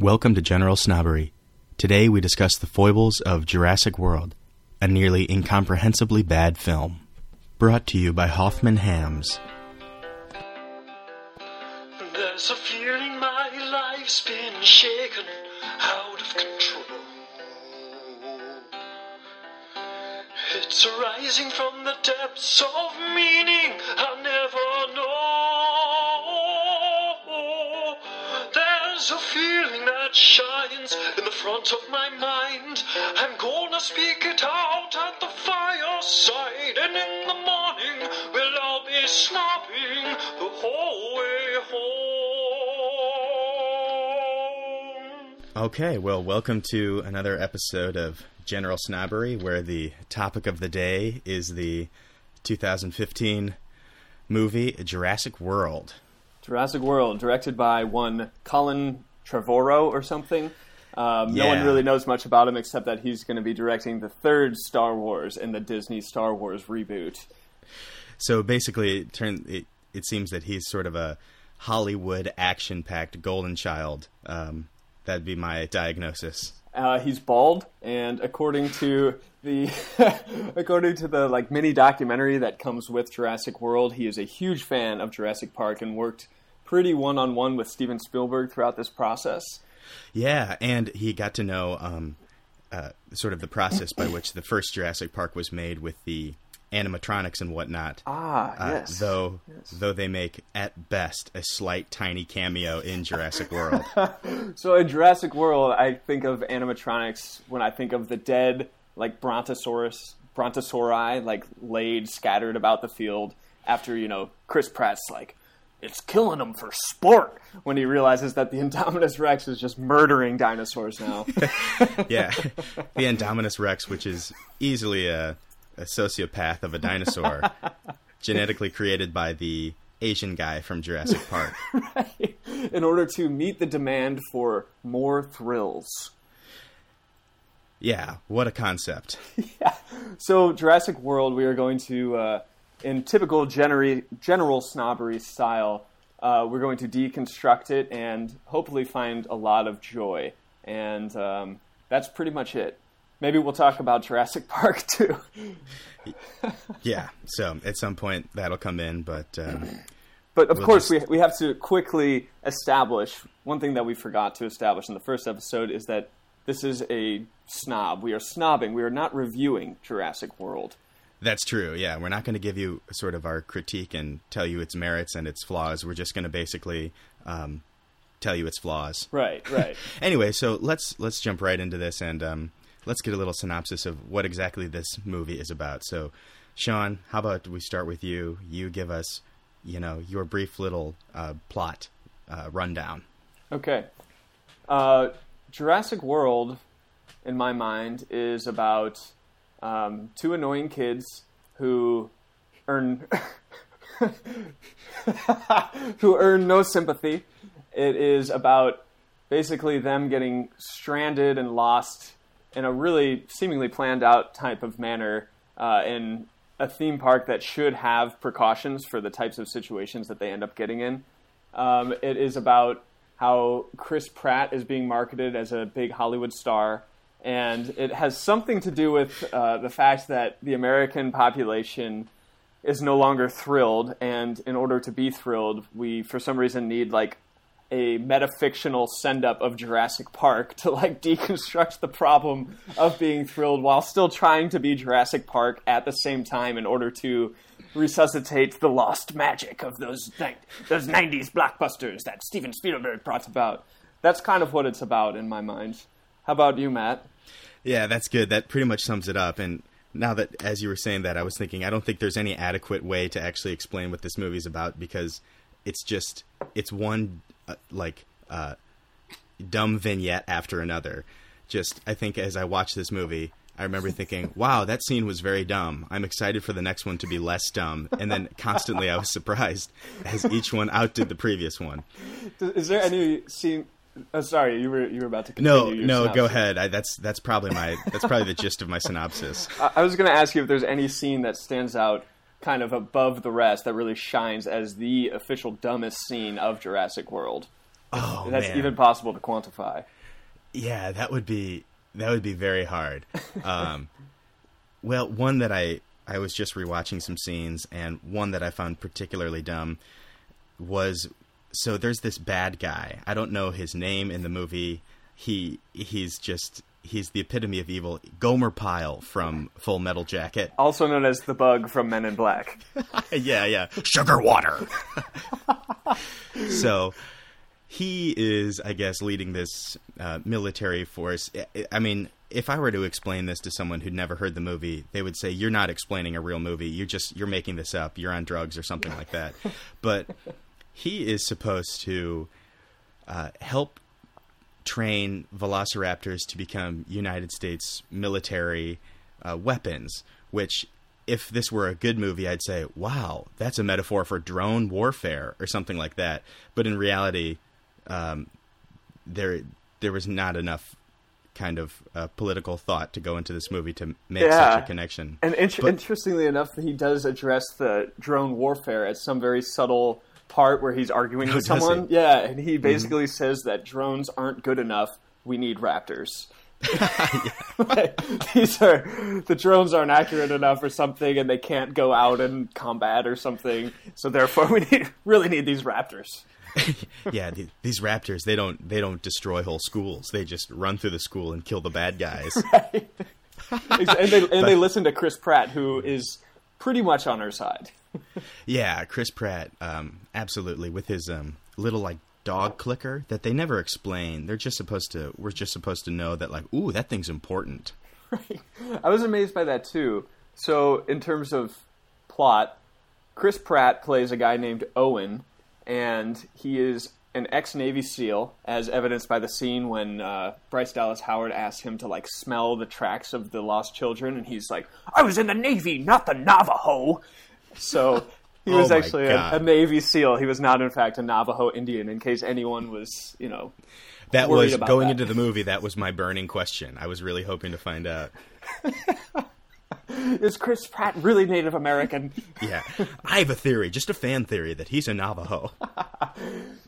Welcome to General Snobbery. Today we discuss the foibles of Jurassic World, a nearly incomprehensibly bad film. Brought to you by Hoffman Hams. There's a feeling my life's been shaken out of control. It's arising from the depths of meaning I'll never know. There's a feeling that shines in the front of my mind. I'm gonna speak it out at the fireside, and in the morning we'll all be snobbing the whole way home. Okay, well, welcome to another episode of General Snobbery, where the topic of the day is the 2015 movie Jurassic World. Jurassic World, directed by one Colin Trevorrow or something. Um, No one really knows much about him except that he's going to be directing the third Star Wars in the Disney Star Wars reboot. So basically, it, turn, it, it seems that he's sort of a Hollywood action packed golden child. Um, that'd be my diagnosis. Uh, he's bald, and according to the according to the like mini documentary that comes with Jurassic World, he is a huge fan of Jurassic Park and worked pretty one on one with Steven Spielberg throughout this process. Yeah, and he got to know um, uh, sort of the process by which the first Jurassic Park was made with the animatronics and whatnot. Ah, Uh, yes. Though, though they make at best a slight, tiny cameo in Jurassic World. So in Jurassic World, I think of animatronics when I think of the dead, like Brontosaurus, Brontosauri, like laid, scattered about the field after you know Chris Pratt's like, it's killing them for sport when he realizes that the Indominus Rex is just murdering dinosaurs now. yeah, the Indominus Rex, which is easily a, a sociopath of a dinosaur, genetically created by the Asian guy from Jurassic Park. right. in order to meet the demand for more thrills. Yeah, what a concept. yeah. So Jurassic World, we are going to, uh, in typical generi- general snobbery style, uh, we're going to deconstruct it and hopefully find a lot of joy. And um, that's pretty much it. Maybe we'll talk about Jurassic Park too. Yeah, so at some point that'll come in, but um, But of We'll course, just- we, we have to quickly establish one thing that we forgot to establish in the first episode is that this is a snob. We are snobbing. We are not reviewing Jurassic World. That's true. Yeah, we're not going to give you sort of our critique and tell you its merits and its flaws. We're just going to basically um, tell you its flaws. Right, right. Anyway, so let's let's jump right into this and um, let's get a little synopsis of what exactly this movie is about. So, Sean, how about we start with you? You give us, you know, your brief little uh, plot uh, rundown. Okay. Uh, Jurassic World, in my mind, is about um, two annoying kids who earn who earn no sympathy. It is about basically them getting stranded and lost in a really seemingly planned out type of manner uh, in a theme park that should have precautions for the types of situations that they end up getting in. Um, it is about how Chris Pratt is being marketed as a big Hollywood star, and it has something to do with uh, the fact that the American population is no longer thrilled, and in order to be thrilled, we for some reason need like a metafictional send up of Jurassic Park to like deconstruct the problem of being thrilled while still trying to be Jurassic Park at the same time in order to resuscitate the lost magic of those those 90s blockbusters that Steven Spielberg brought about. That's kind of what it's about in my mind. How about you, Matt? Yeah, that's good. That pretty much sums it up. And now that, as you were saying that, I was thinking, I don't think there's any adequate way to actually explain what this movie's about because it's just, it's one, uh, like, uh, dumb vignette after another. Just, I think as I watched this movie, I remember thinking, wow, that scene was very dumb. I'm excited for the next one to be less dumb. And then constantly I was surprised as each one outdid the previous one. Is there any scene? Oh, sorry, you were you were about to continue. No, your no, go ahead. I, that's that's probably my that's probably the gist of my synopsis. I I was going to ask you if there's any scene that stands out kind of above the rest that really shines as the official dumbest scene of Jurassic World. Oh That's man. even possible to quantify. Yeah, that would be that would be very hard. Um, well, one that I I was just rewatching some scenes, and one that I found particularly dumb was so there's this bad guy. I don't know his name in the movie. He he's just he's the epitome of evil. Gomer Pyle from Full Metal Jacket. Also known as the bug from Men in Black. yeah, yeah. Sugar water. so he is, I guess, leading this uh, military force. I- I mean, if I were to explain this to someone who'd never heard the movie, they would say, "You're not explaining a real movie. You're just you're making this up. You're on drugs or something like that." But he is supposed to uh, help train velociraptors to become United States military uh, weapons, which if this were a good movie, I'd say, wow, that's a metaphor for drone warfare or something like that. But in reality, um, there there was not enough kind of uh, political thought to go into this movie to make Yeah. such a connection. And int- But- interestingly enough, he does address the drone warfare at some very subtle part where he's arguing Oh, with someone. Yeah, and he mm-hmm. basically says that drones aren't good enough. We need raptors. Like, These are the drones aren't accurate enough or something, and they can't go out and combat or something. So therefore, we need, really need these raptors. yeah, the, these raptors they don't they don't destroy whole schools. They just run through the school and kill the bad guys. and they, and they listen to Chris Pratt, who is pretty much on our side. Yeah, Chris Pratt, um, absolutely, with his um, little like dog clicker that they never explain. They're just supposed to. We're just supposed to know that like, ooh, that thing's important. I was amazed by that too. So, in terms of plot, Chris Pratt plays a guy named Owen, and he is an ex Navy SEAL, as evidenced by the scene when uh, Bryce Dallas Howard asks him to like smell the tracks of the lost children, and he's like, "I was in the Navy, not the Navajo." So. He Oh was my actually a, a Navy SEAL. He was not, in fact, a Navajo Indian. In case anyone was, you know, That was going that. into the movie. That was my burning question. I was really hoping to find out. is Chris Pratt really Native American? Yeah, I have a theory, just a fan theory, that he's a Navajo.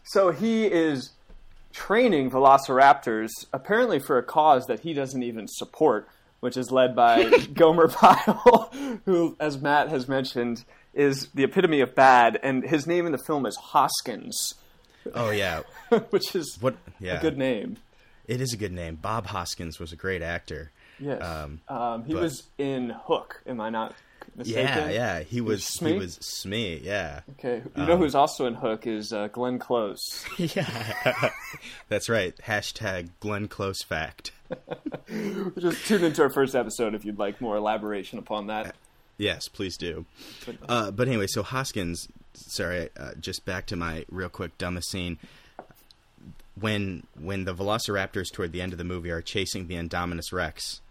So he is training velociraptors apparently for a cause that he doesn't even support, which is led by Gomer Pyle, who, as Matt has mentioned, is the epitome of bad, and his name in the film is Hoskins, Oh yeah, which is what? Yeah, a good name. It is a good name. Bob Hoskins was a great actor. Yes. Um, Um, he but- was in Hook. Am I not mistaken? Yeah, yeah. He was. Smee? He was Smee. Yeah. Okay. You Um, know who's also in Hook is uh, Glenn Close. Yeah, that's right. Hashtag Glenn Close fact. Just tune into our first episode if you'd like more elaboration upon that. Yes, please do. Uh, but anyway, so Hoskins. Sorry, uh, just back to my real quick dumbest scene. When when the Velociraptors toward the end of the movie are chasing the Indominus Rex.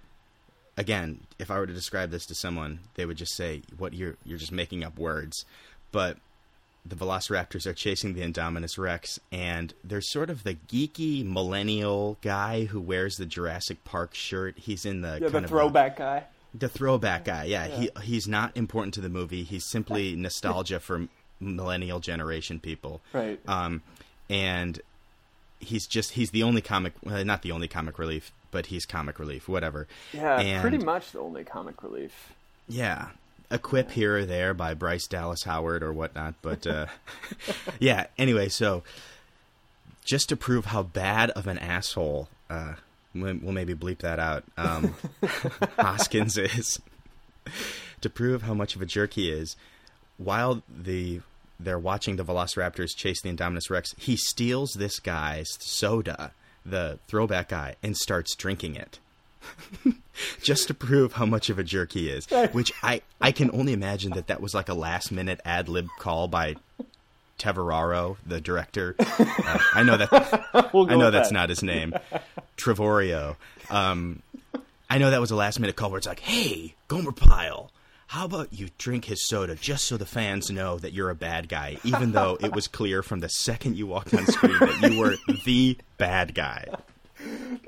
Again, if I were to describe this to someone, they would just say, "What you're you're just making up words." But the Velociraptors are chasing the Indominus Rex, and there's sort of the geeky millennial guy who wears the Jurassic Park shirt. He's in the Yeah, the throwback guy. the throwback guy. Yeah, he he's not important to the movie. He's simply nostalgia for millennial generation people. Right. Um, and he's just he's the only comic, well, not the only comic relief, but he's comic relief. Whatever. Yeah, and, pretty much the only comic relief. Yeah. A quip here or there by Bryce Dallas Howard or whatnot, but uh, yeah. Anyway, so just to prove how bad of an asshole, uh, we'll we'll maybe bleep that out. Um, Hoskins is to prove how much of a jerk he is. While the they're watching the Velociraptors chase the Indominus Rex, he steals this guy's soda, the throwback guy, and starts drinking it just to prove how much of a jerk he is. Which I I can only imagine that that was like a last minute ad lib call by Teveraro, the director. Uh, I know that We'll I know that's that. not his name, Trevorio. Um, I know that was a last minute call where it's like, "Hey, Gomer Pyle." How about you drink his soda just so the fans know that you're a bad guy, even though it was clear from the second you walked on screen that you were the bad guy.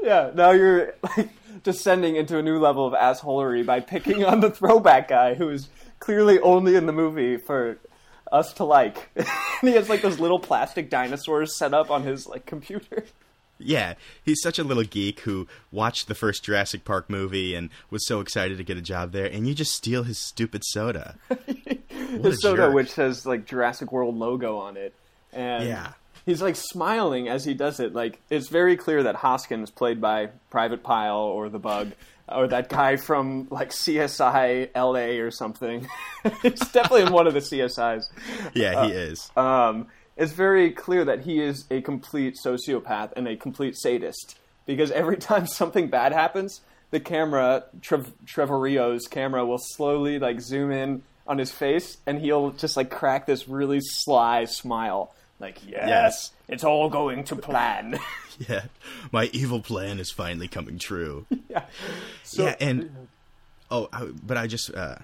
Yeah, now you're like descending into a new level of assholery by picking on the throwback guy who is clearly only in the movie for us to like. he has like those little plastic dinosaurs set up on his like computer. Yeah, he's such a little geek who watched the first Jurassic Park movie and was so excited to get a job there, and you just steal his stupid soda. His soda, jerk. which has like Jurassic World logo on it, and Yeah. he's like smiling as he does it. Like it's very clear that Hoskins, played by Private Pile or the Bug, or that guy from like CSI LA or something. it's definitely in one of the CSIs. Yeah, he is. Um, it's very clear that he is a complete sociopath and a complete sadist because every time something bad happens, the camera, Trev- Trevorio's camera, will slowly like zoom in on his face, and he'll just like crack this really sly smile, like yes, Yes. it's all going to plan. yeah, my evil plan is finally coming true. yeah. So, yeah, and oh, I, but I just uh,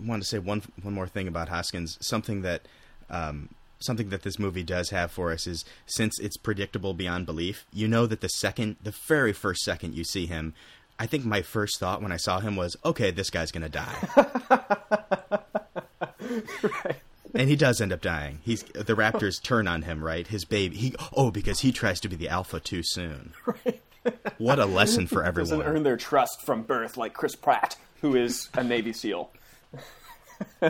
wanted to say one one more thing about Hoskins. Something that um, something that this movie does have for us is since it's predictable beyond belief. You know that the second, the very first second you see him. I think my first thought when I saw him was, "Okay, this guy's gonna die." And he does end up dying. He's the Raptors turn on him, right? His baby. He oh because he tries to be the alpha too soon. What a lesson for doesn't everyone. earn their trust from birth like Chris Pratt, who is a Navy SEAL.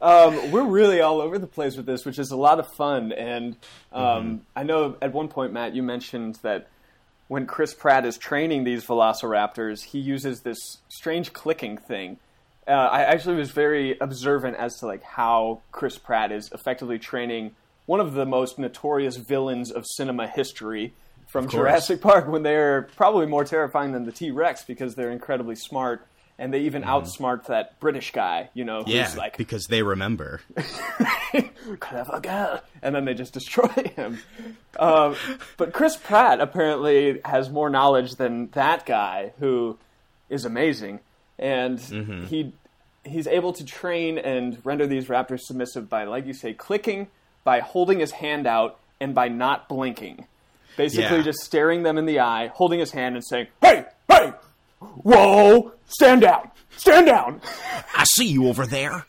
um, we're really all over the place with this, which is a lot of fun. And um, I know at one point, Matt, you mentioned that when Chris Pratt is training these velociraptors, he uses this strange clicking thing. Uh, I actually was very observant as to like how Chris Pratt is effectively training one of the most notorious villains of cinema history from. Jurassic Park when they're probably more terrifying than the T Rex because they're incredibly smart and they even outsmart that British guy, you know, who's yeah, like because they remember. clever girl, and then they just destroy him. Um, but Chris Pratt apparently has more knowledge than that guy, who is amazing, and he he's able to train and render these raptors submissive by, like you say, clicking, by holding his hand out, and by not blinking. Basically, Yeah. just staring them in the eye, holding his hand, and saying, "Hey, hey, whoa, stand down, stand down." I see you over there.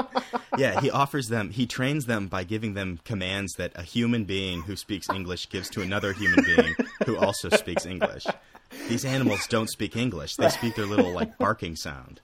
yeah, he offers them, he trains them by giving them commands that a human being who speaks English gives to another human being who also speaks English. These animals don't speak English. They speak their little like barking sound.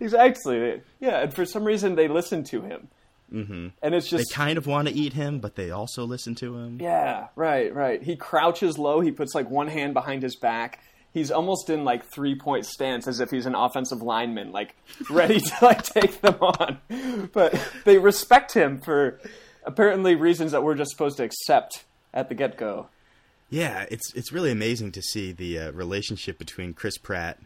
Exactly. Yeah, and for some reason they listen to him. Mm-hmm. And it's just They kind of want to eat him, but they also listen to him. yeah, right, right. He crouches low. He puts like one hand behind his back. He's almost in like three point stance, as if he's an offensive lineman, like ready to like take them on. But they respect him for apparently reasons that we're just supposed to accept at the get go. Yeah, it's it's really amazing to see the uh, relationship between Chris Pratt,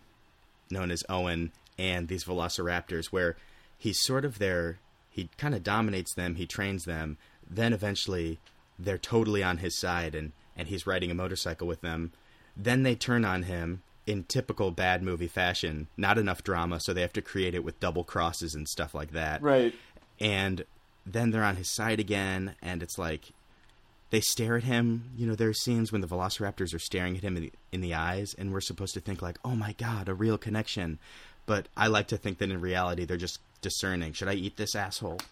known as Owen, and these Velociraptors, where he's sort of their he kind of dominates them, he trains them, then eventually they're totally on his side, and and he's riding a motorcycle with them. Then they turn on him in typical bad movie fashion. Not enough drama, so they have to create it with double crosses and stuff like that. Right. and then they're on his side again and it's like they stare at him. You know there are scenes when the velociraptors are staring at him in the, in the eyes and we're supposed to think like oh my god a real connection. But i like to think that in reality they're just discerning. Should i eat this asshole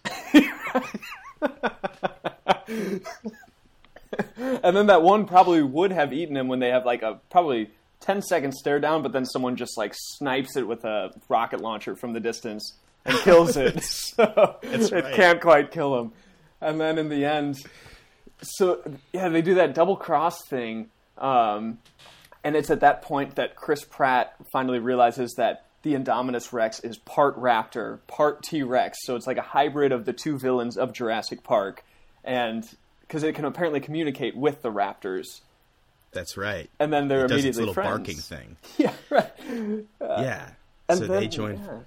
And then that one probably would have eaten him when they have like a probably 10 second stare down, but then someone just like snipes it with a rocket launcher from the distance and kills it. so it right. can't quite kill him. And then in the end, so yeah, they do that double cross thing. Um, and it's at that point that Chris Pratt finally realizes that the Indominus Rex is part raptor, part T Rex. So it's like a hybrid of the two villains of Jurassic Park. And because it can apparently communicate with the raptors. that's right And then they're it does its immediately little friends. barking thing Yeah, right. yeah And so then, they join yeah.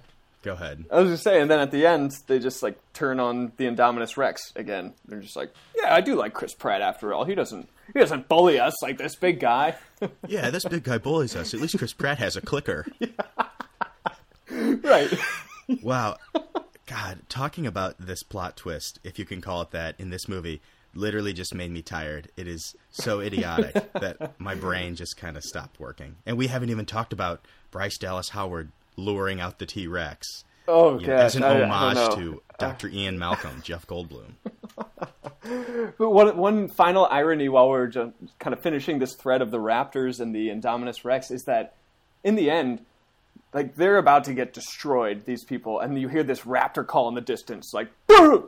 go ahead I was just saying, and then at the end, they just like turn on the Indominus Rex again. They're just like, "Yeah, I do like Chris Pratt after all. He doesn't, he doesn't bully us like this big guy." yeah this big guy bullies us at least chris pratt has a clicker right. Wow. God, talking about this plot twist, if you can call it that, in this movie, literally just made me tired. It is so idiotic that my brain just kind of stopped working. And we haven't even talked about Bryce Dallas Howard luring out the T Rex. Oh you know, as an I- I homage know. to Dr. Ian Malcolm, Jeff Goldblum. But one, one final irony while we're just kind of finishing this thread of the Raptors and the Indominus Rex is that in the end, like they're about to get destroyed, these people, and you hear this raptor call in the distance, like "Durr!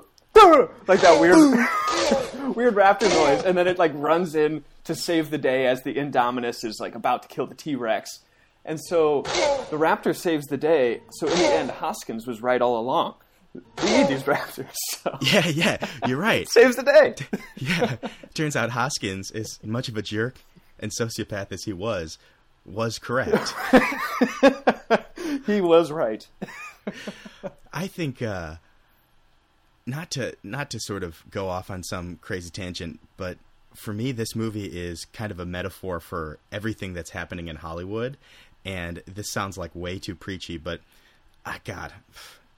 Durr!" like that weird weird raptor noise, and then it like runs in to save the day as the Indominus is like about to kill the T Rex. And so the raptor saves the day. So in the end, Hoskins was right all along. We need these raptors. So. Yeah, yeah, you're right. Saves the day. Yeah, turns out Hoskins, as much of a jerk and sociopath as he was, was correct. he was right. I think uh, not to not to sort of go off on some crazy tangent, but for me, this movie is kind of a metaphor for everything that's happening in Hollywood. And this sounds like way too preachy, but ah, God,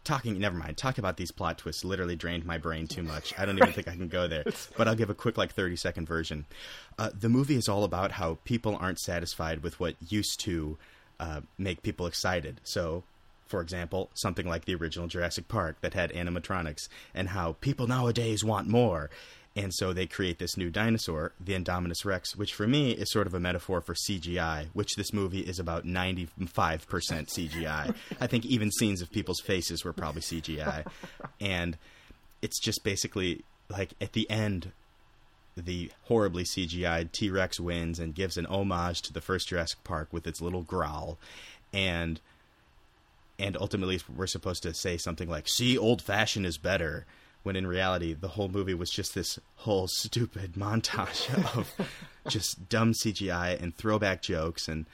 talking never mind. Talking about these plot twists literally drained my brain too much. I don't even think I can go there. But I'll give a quick like thirty second version. Uh, the movie is all about how people aren't satisfied with what used to uh, make people excited. So for example, something like the original Jurassic Park that had animatronics, and how people nowadays want more. And so they create this new dinosaur, the Indominus Rex, which for me is sort of a metaphor for CGI, which this movie is about 95% CGI. I think even scenes of people's faces were probably CGI. And it's just basically like at the end, the horribly CGI'd T Rex wins and gives an homage to the first Jurassic Park with its little growl. And and ultimately we're supposed to say something like see old fashioned is better when in reality the whole movie was just this whole stupid montage of just dumb cgi and throwback jokes and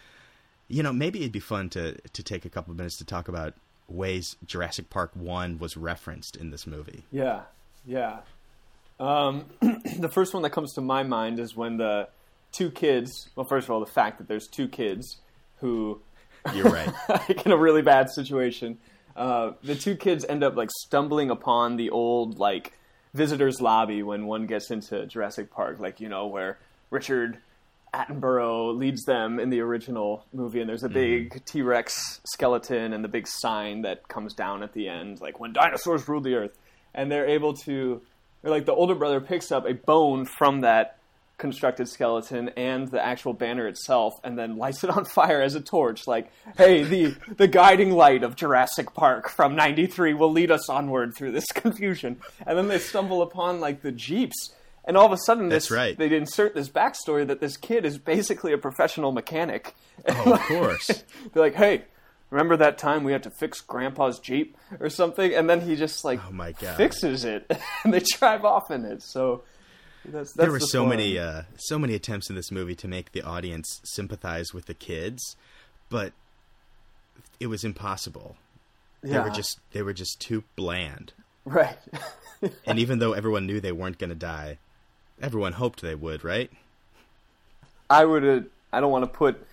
you know maybe it'd be fun to to take a couple of minutes to talk about ways jurassic park 1 was referenced in this movie Yeah, yeah. Um, the first one that comes to my mind is when the two kids. Well, first of all, the fact that there's two kids who, you're right. Like in a really bad situation, uh, the two kids end up like stumbling upon the old like visitors lobby when one gets into Jurassic Park, like you know where Richard Attenborough leads them in the original movie, and there's a big T Rex skeleton and the big sign that comes down at the end, like when dinosaurs ruled the earth, and they're able to, or like the older brother picks up a bone from that constructed skeleton and the actual banner itself and then lights it on fire as a torch like hey the the guiding light of Jurassic Park from 93 will lead us onward through this confusion. And then they stumble upon like the jeeps and all of a sudden this That's right. they insert this backstory that this kid is basically a professional mechanic. Oh, of course. They're like hey remember that time we had to fix grandpa's jeep or something? And then he just like Oh, my God. fixes it and they drive off in it. So that's, that's there were the so many uh, so many attempts in this movie to make the audience sympathize with the kids but it was impossible they were just they were just too bland right and even though everyone knew they weren't going to die everyone hoped they would right I would. Uh, I don't want to put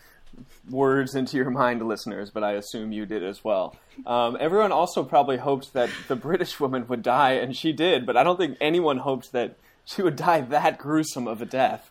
words into your mind, listeners, but I assume you did as well. Um, everyone also probably hoped that the British woman would die, and she did. But I don't think anyone hoped that she would die that gruesome of a death.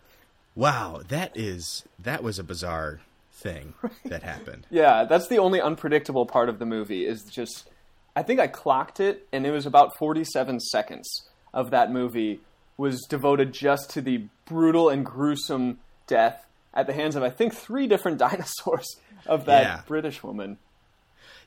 wow that is that was a bizarre thing that happened Yeah, that's the only unpredictable part of the movie. Is just, I think I clocked it, and it was about forty-seven seconds of that movie was devoted just to the brutal and gruesome death at the hands of I think three different dinosaurs of that Yeah. British woman.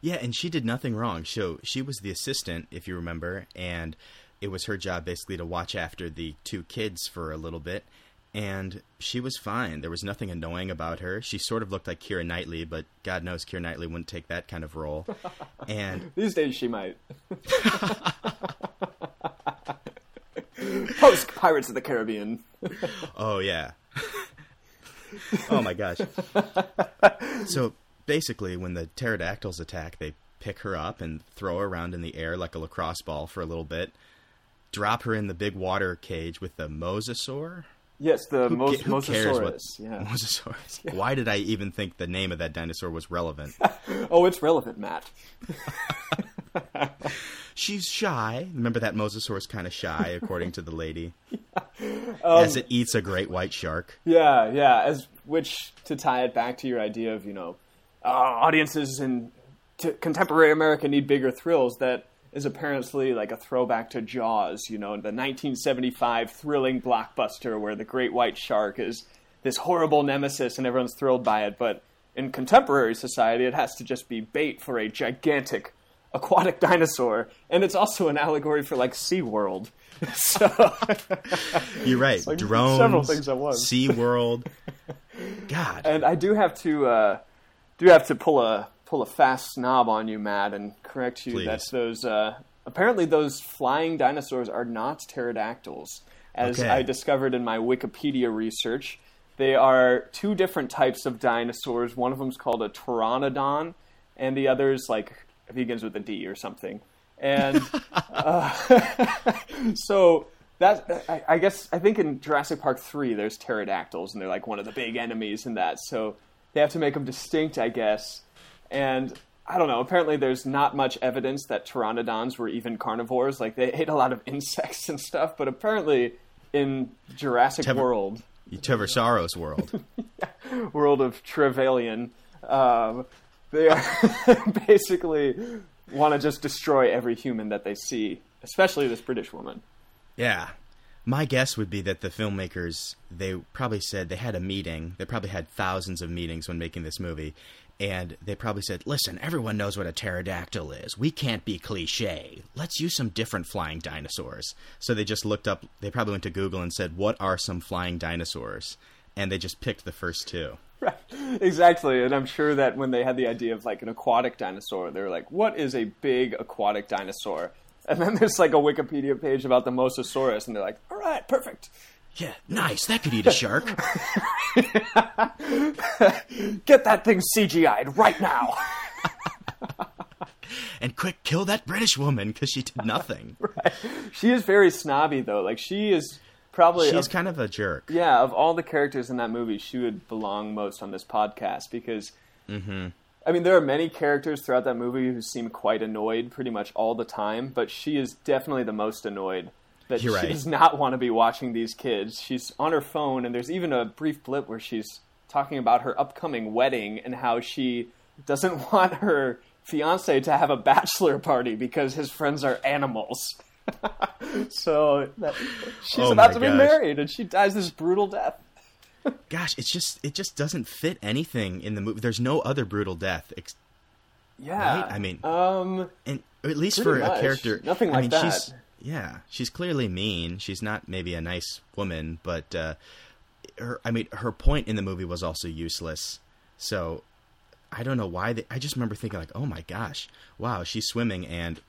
Yeah, and she did nothing wrong. So she was the assistant, if you remember, and it was her job basically to watch after the two kids for a little bit. And she was fine. There was nothing annoying about her. She sort of looked like Keira Knightley, but God knows Keira Knightley wouldn't take that kind of role. And These days she might. Post Pirates of the Caribbean. oh yeah. oh my gosh. So basically, when the pterodactyls attack, they pick her up and throw her around in the air like a lacrosse ball for a little bit. Drop her in the big water cage with the mosasaur. Yes, the Who Mos- who cares what Mosasaurus. Yeah. Mosasaurus. Why did I even think the name of that dinosaur was relevant? Oh, it's relevant, Matt. She's shy. Remember that mosasaur's kind of shy, according to the lady, Um, as it eats a great white shark. Yeah, yeah. As which to tie it back to your idea of you know uh, audiences in t- contemporary America need bigger thrills that is apparently like a throwback to Jaws, you know, the 1975 thrilling blockbuster where the great white shark is this horrible nemesis and everyone's thrilled by it. But in contemporary society, it has to just be bait for a gigantic aquatic dinosaur. And it's also an allegory for like SeaWorld. So You're right. like Drones, several things at once. Sea World. God. and I do have to uh, do have to pull a pull a fast snob on you, Matt, and correct you that Please. those uh, apparently those flying dinosaurs are not pterodactyls, as Okay. I discovered in my Wikipedia research. They are two different types of dinosaurs. One of them is called a pteranodon, and the other is like it begins with a D or something. And uh, so that I, I guess I think in Jurassic Park three there's pterodactyls and they're like one of the big enemies in that. So they have to make them distinct, I guess. And I don't know. Apparently, there's not much evidence that pteranodons were even carnivores. Like they ate a lot of insects and stuff. But apparently, in Jurassic Tev- World, Toversaro's world. world of Trevelyan, um, they are basically want to just destroy every human that they see, especially this British woman. Yeah. My guess would be that the filmmakers they probably said they had a meeting. They probably had thousands of meetings when making this movie, and they probably said, "Listen, everyone knows what a pterodactyl is. We can't be cliche. Let's use some different flying dinosaurs." So they just looked up. They probably went to Google and said, "What are some flying dinosaurs?" And they just picked the first two. Right, exactly. And I'm sure that when they had the idea of like an aquatic dinosaur, they were like, "What is a big aquatic dinosaur?" And then there's like a Wikipedia page about the Mosasaurus, and they're like, "All right, perfect. Yeah, nice. That could eat a shark. Get that thing CGI'd right now." and quick, kill that British woman because she did nothing. right. she is very snobby though. Like she is probably She's of- kind of a jerk. yeah of all the characters in that movie, she would belong most on this podcast because. Mm-hmm. I mean, there are many characters throughout that movie who seem quite annoyed pretty much all the time, but she is definitely the most annoyed. That You're she right. does not want to be watching these kids. She's on her phone, and there's even a brief blip where she's talking about her upcoming wedding and how she doesn't want her fiance to have a bachelor party because his friends are animals. so that, she's Oh about to be gosh. married, and she dies this brutal death. Gosh, it's just it just doesn't fit anything in the movie. There's no other brutal death, ex- Yeah, Right? I mean- um, and at least for much. a character. Nothing I like mean, that. She's, yeah, she's clearly mean. She's not maybe a nice woman, but uh, her. I mean, her point in the movie was also useless. So I don't know why. They, I just remember thinking like, oh my gosh, wow, she's swimming and.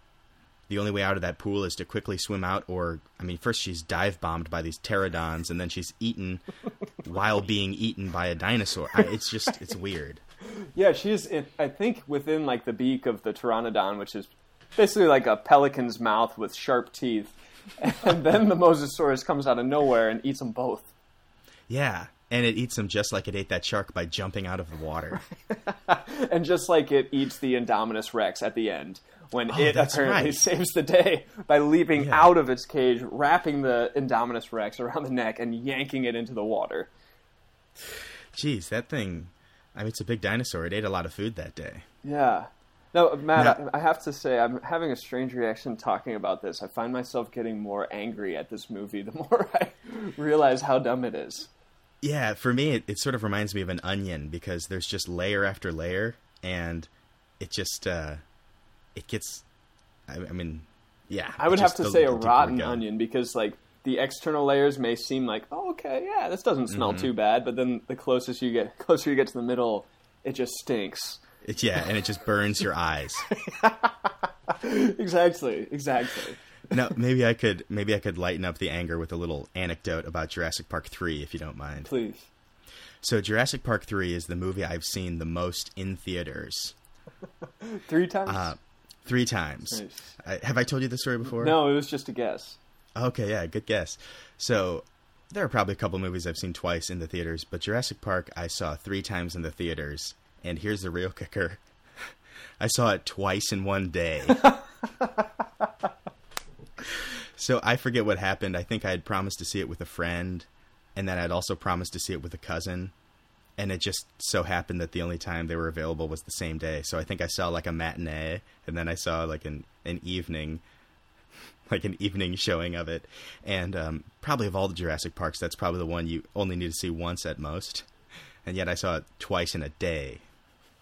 The only way out of that pool is to quickly swim out, or I mean, first she's dive bombed by these pterodons, and then she's eaten while being eaten by a dinosaur. I, it's just, it's weird. Yeah, she's in, I think within like the beak of the pteranodon, which is basically like a pelican's mouth with sharp teeth, and then the mosasaurus comes out of nowhere and eats them both. Yeah, and it eats them just like it ate that shark by jumping out of the water. And just like it eats the Indominus Rex at the end, when oh, it Oh, that's apparently right. saves the day by leaping Yeah. out of its cage, wrapping the Indominus Rex around the neck, and yanking it into the water. Jeez, that thing. I mean, it's a big dinosaur. It ate a lot of food that day. Yeah. No, Matt, I, I have to say, I'm having a strange reaction talking about this. I find myself getting more angry at this movie the more I realize how dumb it is. Yeah, for me, it, it sort of reminds me of an onion because there's just layer after layer, and it just uh, it gets. I, I mean, yeah. I would have to say a rotten onion because, like, the external layers may seem like, oh, okay, yeah, this doesn't smell Mm-hmm. too bad, but then the closest you get, closer you get to the middle, it just stinks. It's, yeah, and it just burns your eyes. exactly, exactly. no, maybe I could maybe I could lighten up the anger with a little anecdote about Jurassic Park three, if you don't mind. Please. So Jurassic Park three is the movie I've seen the most in theaters. Three times? Uh, three times. Nice. I, have I told you this story before? no, it was just a guess. Okay, yeah, good guess. So there are probably a couple movies I've seen twice in the theaters, but Jurassic Park I saw three times in the theaters. And here's the real kicker: I saw it twice in one day. so I forget what happened. I think I had promised to see it with a friend, and then I'd also promised to see it with a cousin. and it just so happened that the only time they were available was the same day. So I think I saw like a matinee, and then I saw like an an evening, like an evening showing of it. And um, probably of all the Jurassic Parks, that's probably the one you only need to see once at most. And yet I saw it twice in a day.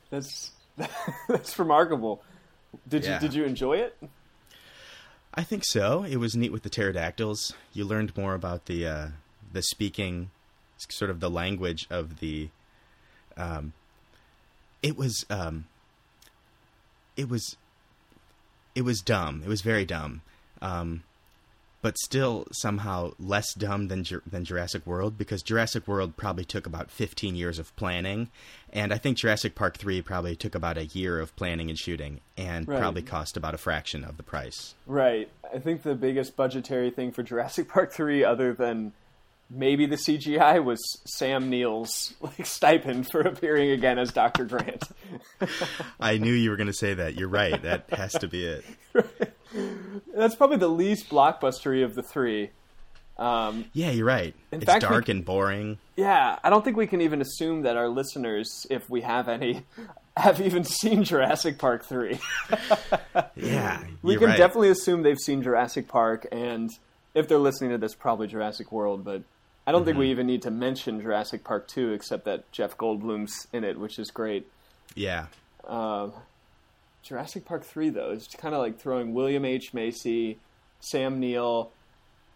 That's that's remarkable. Did Yeah. you did you enjoy it? I think so. It was neat with the pterodactyls. You learned more about the uh, the speaking, sort of the language of the. Um, it was um, it was it was dumb. It was very dumb, um, but still somehow less dumb than than Jurassic World because Jurassic World probably took about 15 years of planning, and I think Jurassic Park three probably took about a year of planning and shooting, and Right. probably cost about a fraction of the price. Right. I think the biggest budgetary thing for Jurassic Park 3 other than maybe the CGI was Sam Neill's like stipend for appearing again as Dr. Grant. I knew you were going to say that. You're right. That has to be it. That's probably the least blockbustery of the 3. Um, Yeah, you're right. It's fact, we- dark and boring. yeah, I don't think we can even assume that our listeners, if we have any, have even seen Jurassic Park 3. Yeah, we can right. definitely assume they've seen Jurassic Park, and if they're listening to this, probably Jurassic World. But I don't think Mm-hmm. we even need to mention Jurassic Park two, except that Jeff Goldblum's in it, which is great. Yeah, Um, Jurassic Park three, though, is kind of like throwing William H Macy, Sam Neill,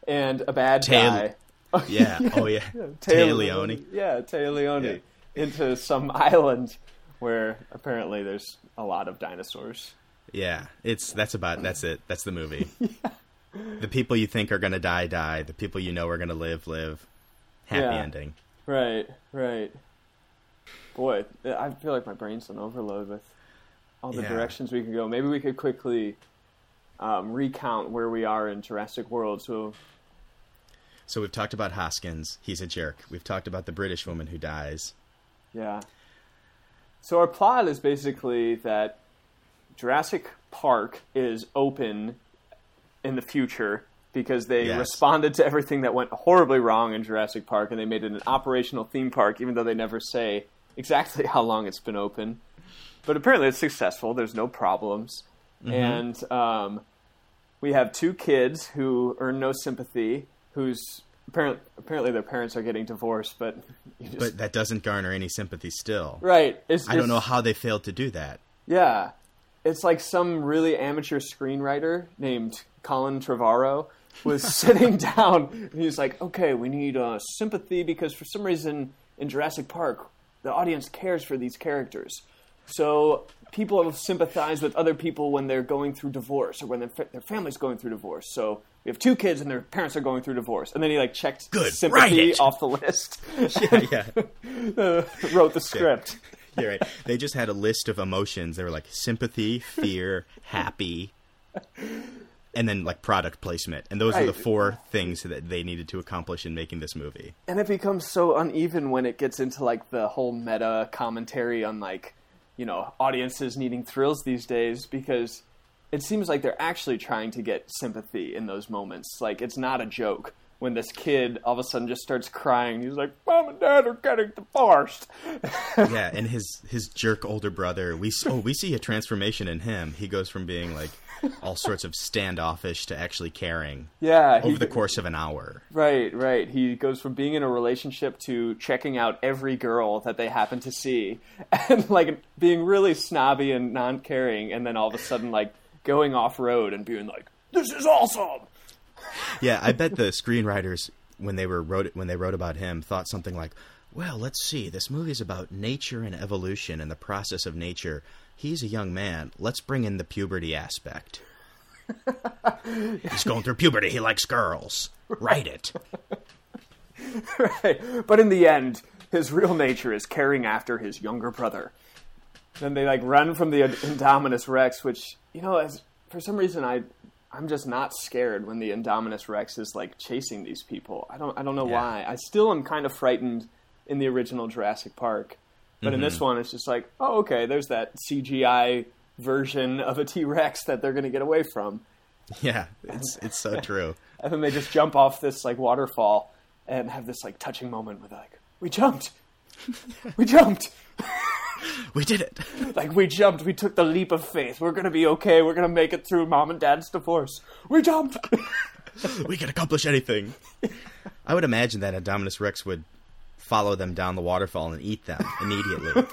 and a bad Tay- guy. yeah. Oh yeah. Téa Leoni. Yeah, Téa Leoni Yeah. into some island where apparently there's a lot of dinosaurs. Yeah, it's that's about that's it. That's the movie. The people you think are going to die die. The people you know are going to live live. Happy Yeah. ending. Right, right. Boy, I feel like my brain's on overload with all the Yeah. directions we could go. Maybe we could quickly um, recount where we are in Jurassic World. So, So we've talked about Hoskins. He's a jerk. We've talked about the British woman who dies. yeah. So our plot is basically that Jurassic Park is open in the future because they Yes. responded to everything that went horribly wrong in Jurassic Park and they made it an operational theme park, even though they never say exactly how long it's been open. But apparently it's successful. There's no problems. And um, we have two kids who earn no sympathy, whose apparently, apparently their parents are getting divorced, but you just, But that doesn't garner any sympathy still. right. It's, I don't know how they failed to do that. yeah. It's like some really amateur screenwriter named Colin Trevorrow was sitting down and he's like, okay, we need uh, sympathy because for some reason in Jurassic Park, the audience cares for these characters. So people sympathize with other people when they're going through divorce or when their, fa- their family's going through divorce. So we have two kids and their parents are going through divorce. And then he like checked Good, sympathy off the list, Yeah, yeah. wrote the script. You're right. They just had a list of emotions. They were like sympathy, fear, happy, and then like product placement. And those are the four things that they needed to accomplish in making this movie. and it becomes so uneven when it gets into like the whole meta commentary on like you know audiences needing thrills these days because it seems like they're actually trying to get sympathy in those moments like it's not a joke when this kid all of a sudden just starts crying he's like mom and dad are getting divorced yeah, and his his jerk older brother. We oh we see a transformation in him. He goes from being like all sorts of standoffish to actually caring yeah he, over the course of an hour. right right he goes from being in a relationship to checking out every girl that they happen to see and like being really snobby and non-caring and then all of a sudden like going off road and being like this is awesome Yeah, I bet the screenwriters when they were wrote when they wrote about him thought something like, "Well, let's see. This movie is about nature and evolution and the process of nature. He's a young man. Let's bring in the puberty aspect. He's going through puberty. He likes girls. Write it. right but in the end his real nature is caring after his younger brother then they like run from the indominus rex which you know as for some reason i i'm just not scared when the indominus rex is like chasing these people i don't i don't know Yeah. why i still am kind of frightened in the original jurassic park but in this mm-hmm. one it's just like oh okay there's that cgi version of a t-rex that they're going to get away from Yeah, it's it's so true. and then they just jump off this like waterfall and have this like touching moment with like we jumped we jumped. We did it. Like we jumped. We took the leap of faith. We're gonna be okay. We're gonna make it through mom and dad's divorce. We jumped. we can accomplish anything. I would imagine that Indominus Rex would follow them down the waterfall and eat them immediately.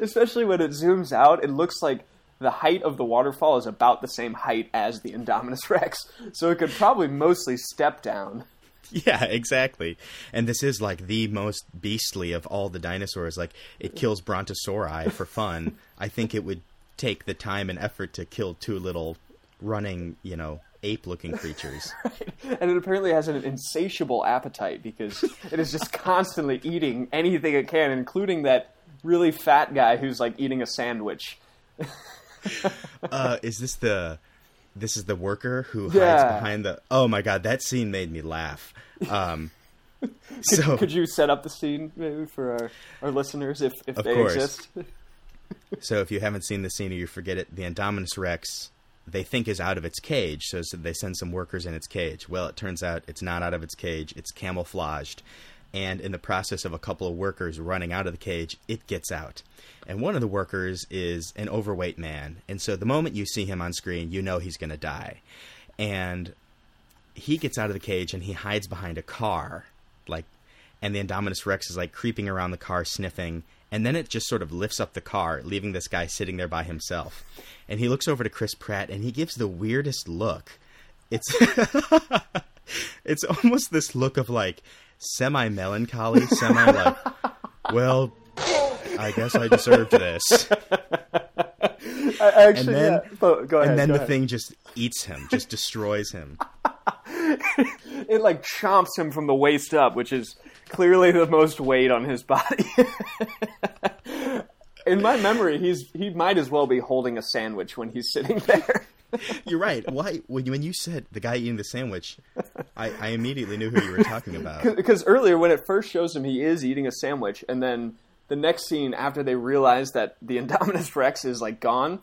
Especially when it zooms out, it looks like the height of the waterfall is about the same height as the Indominus Rex, so it could probably mostly step down. Yeah, exactly. And this is like the most beastly of all the dinosaurs. Like it kills Brontosauri for fun. I think it would take the time and effort to kill two little running, you know, ape-looking creatures. And it apparently has an insatiable appetite because it is just constantly eating anything it can, including that really fat guy who's like eating a sandwich. Uh, is this the this is the worker who Yeah. hides behind the Oh my god, that scene made me laugh. Um so Could you set up the scene maybe for our, our listeners if, if Of they course. exist? So if you haven't seen the scene or you forget it, the Indominus Rex they think is out of its cage, so, so they send some workers in its cage. Well, it turns out it's not out of its cage; it's camouflaged. And in the process of a couple of workers running out of the cage, it gets out. And one of the workers is an overweight man, and so the moment you see him on screen, you know he's going to die. And he gets out of the cage and he hides behind a car, like, and the Indominus Rex is like creeping around the car, sniffing, and then it just sort of lifts up the car, leaving this guy sitting there by himself. And he looks over to Chris Pratt and he gives the weirdest look. It's it's almost this look of like semi melancholy, semi like, well, I guess I deserved this. I, actually, And then- yeah. Go ahead. And then the ahead. thing just eats him, just destroys him. it like chomps him from the waist up, which is clearly the most weight on his body. In my memory, he's he might as well be holding a sandwich when he's sitting there. You're right. Why when you, when you said the guy eating the sandwich, I, I immediately knew who you were talking about. Because earlier, when it first shows him, he is eating a sandwich, and then the next scene after they realize that the Indominus Rex is like gone,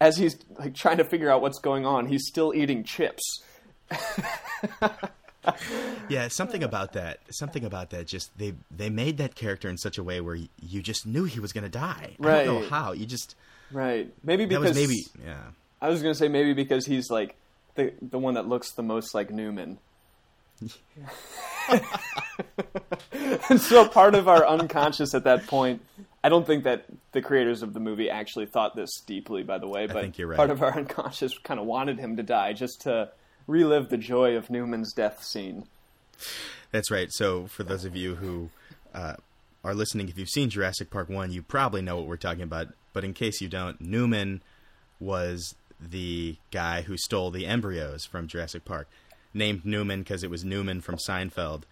as he's like trying to figure out what's going on, he's still eating chips. Yeah, something about that. Something about that. Just they they made that character in such a way where you, just knew he was going to die. I don't know how. You just Right? Maybe that because was maybe yeah. I was gonna say maybe because he's like the the one that looks the most like Newman. and so part of our unconscious at that point, I don't think that the creators of the movie actually thought this deeply, by the way, but right. part of our unconscious kind of wanted him to die just to relive the joy of Newman's death scene. That's right. So for those of you who uh, are listening, if you've seen Jurassic Park one, you probably know what we're talking about. But in case you don't, Newman was the guy who stole the embryos from Jurassic Park, named Newman because it was Newman from Seinfeld.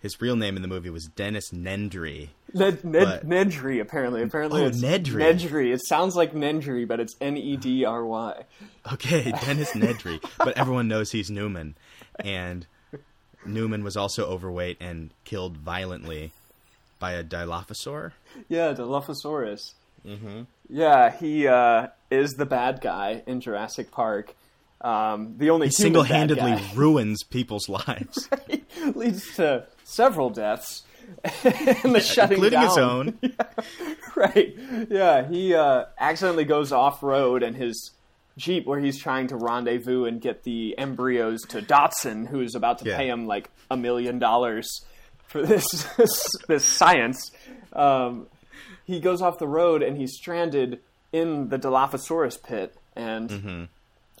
His real name in the movie was Dennis Nendry. Ned, Ned, But- Nedry, apparently. Apparently Oh, it's Nedry. Nedry. It sounds like Nedry, but it's N E D R Y. Okay, Dennis Nedry, but everyone knows he's Newman, and Newman was also overweight and killed violently by a Dilophosaur. Yeah, Dilophosaurus. Mm-hmm. Yeah, he uh, is the bad guy in Jurassic Park. Um, the only He single-handedly ruins people's lives, leads to several deaths and the shutting including down. his own. right? Yeah, he uh, accidentally goes off road and his jeep, where he's trying to rendezvous and get the embryos to Dodgson, who is about to Yeah. pay him like a million dollars for this this science. Um, he goes off the road and he's stranded in the Dilophosaurus pit, and Mm-hmm.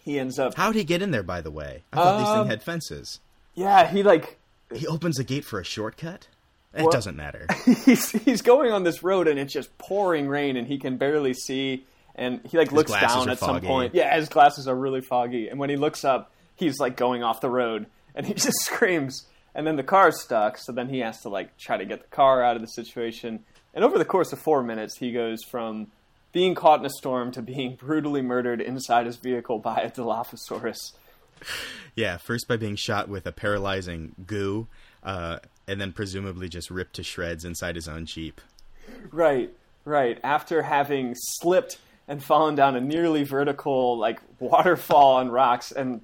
he ends up. How'd he get in there, by the way? I thought these Um, things had fences. Yeah, he like He opens a gate for a shortcut? It Well- doesn't matter. he's he's going on this road and it's just pouring rain and he can barely see and he like looks down at some point. Yeah, his glasses are really foggy and when he looks up, he's like going off the road and he just screams and then the car's stuck, so then he has to like try to get the car out of the situation. And over the course of 4 minutes, he goes from being caught in a storm to being brutally murdered inside his vehicle by a Dilophosaurus. Yeah, first by being shot with a paralyzing goo, uh, and then presumably just ripped to shreds inside his own Jeep. Right, right. After having slipped and fallen down a nearly vertical like waterfall on rocks, and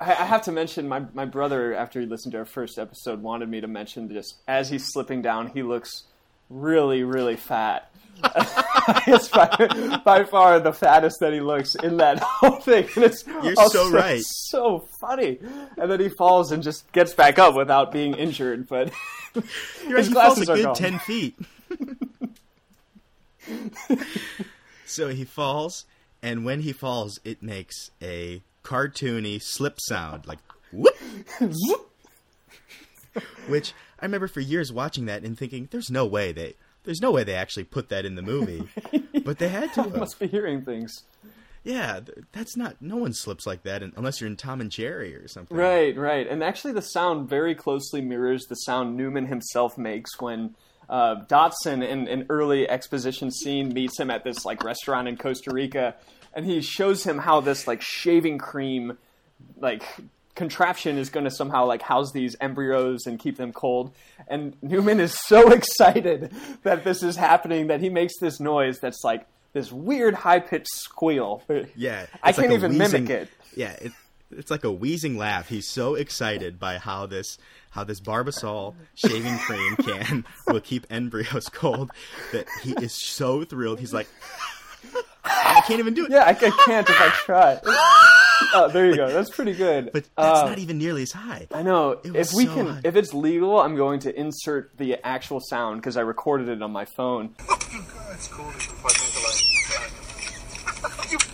I, I have to mention my my brother after he listened to our first episode wanted me to mention just as he's slipping down, he looks really really fat. it's by, by far the fattest that he looks in that whole thing. And it's You're so right. so funny. And then he falls and just gets back up without being injured. But You're his he falls a glasses are good gone. ten feet. so he falls, and when he falls, it makes a cartoony slip sound, like whoop. Which I remember for years watching that and thinking, "There's no way they, there's no way they actually put that in the movie," but they had to. have. must be hearing things. Yeah, that's not. No one slips like that unless you're in Tom and Jerry or something. Right, right. And actually, the sound very closely mirrors the sound Newman himself makes when uh, Dodgson, in an early exposition scene, meets him at this like restaurant in Costa Rica, and he shows him how this like shaving cream, like contraption is going to somehow like house these embryos and keep them cold. And Newman is so excited that this is happening that he makes this noise that's like this weird high pitched squeal. Yeah, I like can't a even wheezing- mimic it. Yeah, it, it's like a wheezing laugh. He's so excited by how this how this Barbasol shaving cream can will keep embryos cold that he is so thrilled. He's like, I can't even do it. Yeah, I, I can't if I try. oh, there you go. That's pretty good. But that's Uh, not even nearly as high. I know. It If we so can, high. if it's legal, I'm going to insert the actual sound because I recorded it on my phone, It's cool to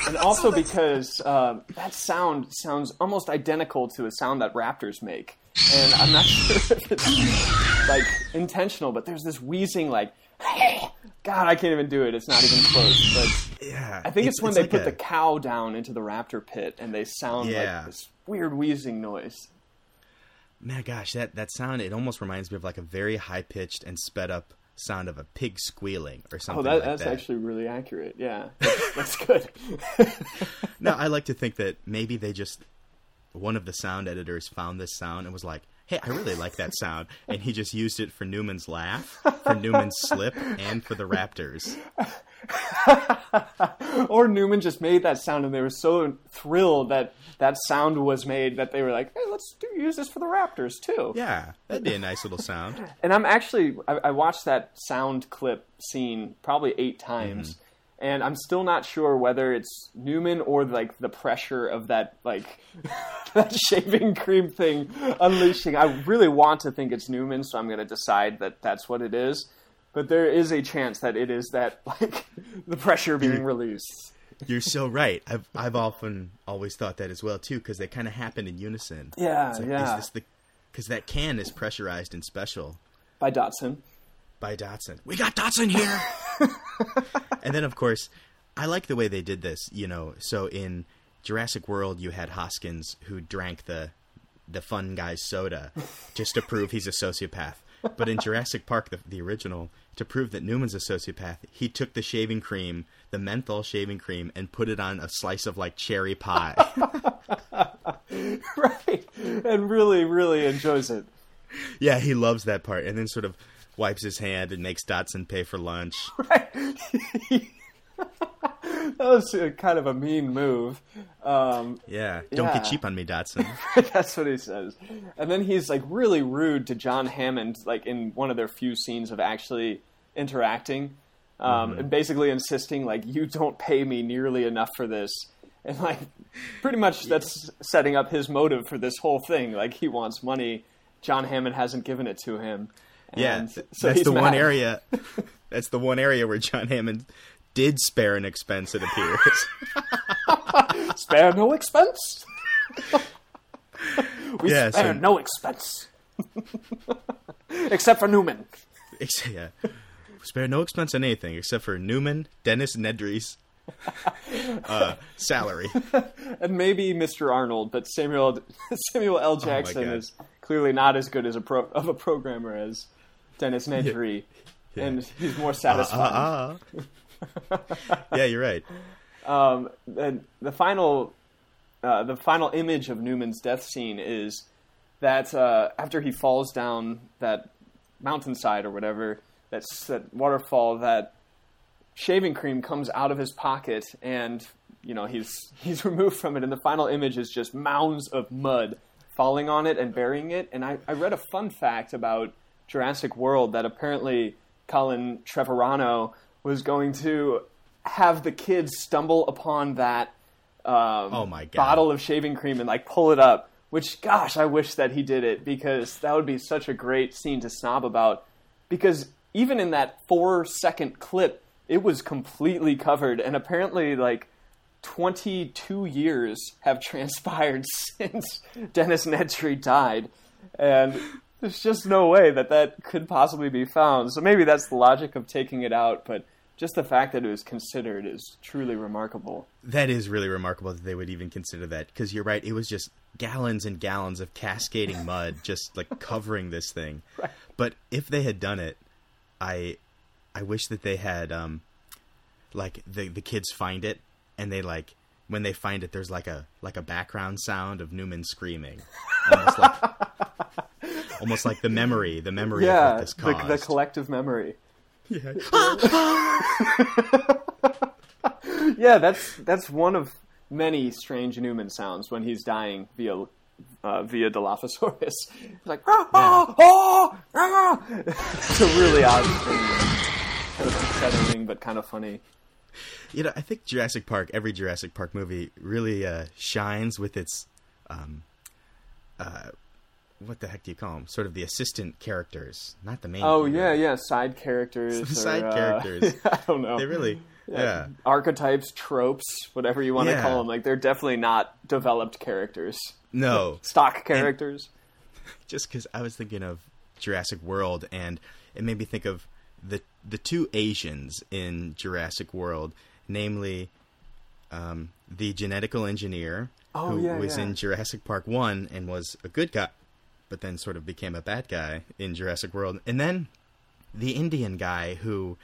and also because um, that sound sounds almost identical to a sound that raptors make, and I'm not sure if it's like intentional, but there's this wheezing like. God, I can't even do it. It's not even close. But Yeah, I think it's, when they like put a- the cow down into the raptor pit and they sound Yeah. like this weird wheezing noise. Man, gosh, that that sound it almost reminds me of like a very high pitched and sped up sound of a pig squealing or Oh, something that, like that's that. actually really accurate. Yeah, that's, that's good. No, I like to think that maybe they just one of the sound editors found this sound and was like, "Hey, I really like that sound," and he just used it for Newman's laugh, for Newman's slip, and for the Raptors. or Newman just made that sound, and they were so thrilled that that sound was made that they were like, "Hey, let's do use this for the Raptors too." Yeah, that'd be a nice little sound. And I'm actually I, I watched that sound clip scene probably eight times, mm-hmm. And I'm still not sure whether it's Newman or like the pressure of that like that shaving cream thing unleashing. I really want to think it's Newman, so I'm going to decide that that's what it is. But there is a chance that it is that like the pressure being released. You're so right. I've I've often always thought that as well too, because they kind of happen in unison. Yeah, like, yeah. Is this the because that can is pressurized and special By Dodgson. By Dodgson. We got Dodgson here. and then of course, I like the way they did this. You know, so in Jurassic World, you had Hoskins who drank the the fun guy's soda just to prove he's a sociopath. But in Jurassic Park, the, the original, to prove that Newman's a sociopath, he took the shaving cream, the menthol shaving cream, and put it on a slice of like cherry pie. right. And really, really enjoys it. yeah, he loves that part, and then sort of wipes his hand and makes Dodgson pay for lunch. Right. That was a, kind of a mean move. Um, Yeah, don't get cheap on me, Dodgson. that's what he says. And then he's like really rude to John Hammond, like in one of their few scenes of actually interacting, um, and basically insisting like you don't pay me nearly enough for this. And like, pretty much that's setting up his motive for this whole thing. Like he wants money. John Hammond hasn't given it to him. Yeah, so that's the one area. That's the one area where John Hammond did spare an expense. It appears. Spare no expense. we Yeah, spare so- no expense. Except for Newman. Yeah, spare no expense on anything except for Newman, Dennis Nedry's uh, salary. And maybe Mr. Arnold, but Samuel Samuel L. Jackson God. is clearly not as good as a pro, of a programmer as Dennis Nedry, and he's more satisfying. Ah, ah. yeah, you're right. Um, and the final, uh, the final image of Newman's death scene is that uh, after he falls down that mountainside or whatever, that's that waterfall, that shaving cream comes out of his pocket and you know he's he's removed from it, and the final image is just mounds of mud falling on it and burying it. And I, I read a fun fact about Jurassic World that apparently Colin Trevorano was going to have the kids stumble upon that um, Oh my God. bottle of shaving cream and like pull it up. Which, gosh, I wish that he did it because that would be such a great scene to snob about. Because even in that four second clip, it was completely covered, and apparently, like 22 years have transpired since Dennis Nedry died, and there's just no way that that could possibly be found. So maybe that's the logic of taking it out, but just the fact that it was considered is truly remarkable. That is really remarkable that they would even consider that because you're right. It was just gallons and gallons of cascading mud just like covering this thing. Right. But if they had done it, I I wish that they had um like the the kids find it and they like when they find it there's like a like a background sound of Newman screaming. Almost like almost like the memory, the memory of Yeah, what this the, caused. the collective memory. yeah. Yeah, that's that's one of many strange Newman sounds when he's dying via uh, via Dilophosaurus. It's like ah, ah, ah, ah. it's a really odd thing. kind of upsetting but kind of funny. You know, I think Jurassic Park, every Jurassic Park movie, really uh, shines with its, um, uh, what the heck do you call them? Sort of the assistant characters, not the main. Oh hero. yeah, yeah, side characters. Side or, uh, characters. I don't know. They really, yeah. archetypes, tropes, whatever you want to call them. Like they're definitely not developed characters, No, stock characters. just because I was thinking of Jurassic World, and it made me think of the the two Asians in Jurassic World, namely, um, the genetical engineer Oh, who yeah, was yeah. in Jurassic Park One and was a good guy, but then sort of became a bad guy in Jurassic World, and then the Indian guy who.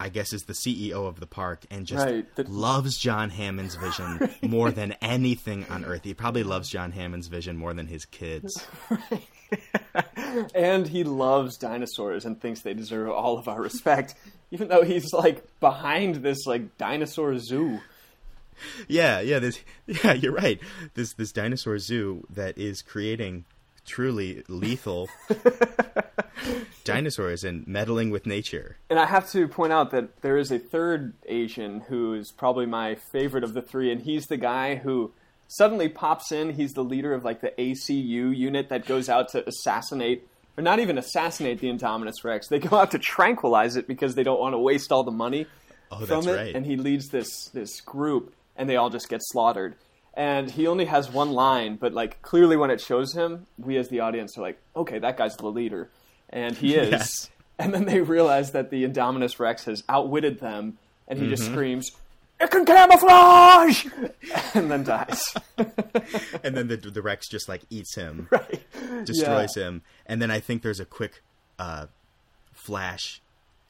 I guess is the CEO of the park and just Right, loves John Hammond's vision more than anything on earth. He probably loves John Hammond's vision more than his kids. and he loves dinosaurs and thinks they deserve all of our respect, even though he's like behind this like dinosaur zoo. Yeah, yeah, this yeah, you're right. This this dinosaur zoo that is creating truly lethal dinosaurs and meddling with nature. And I have to point out that there is a third Asian who is probably my favorite of the three, and he's the guy who suddenly pops in. He's the leader of like the ACU unit that goes out to assassinate, or not even assassinate the Indominus Rex. They go out to tranquilize it because they don't want to waste all the money Oh, from that's it. right. And he leads this this group, and they all just get slaughtered. And he only has one line, but like clearly when it shows him, we as the audience are like, okay, that guy's the leader, and he is. Yes. And then they realize that the Indominus Rex has outwitted them, and he Mm-hmm. just screams, "It can camouflage!" and then dies. and then the the Rex just like eats him, right? destroys him, and then I think there's a quick uh, flash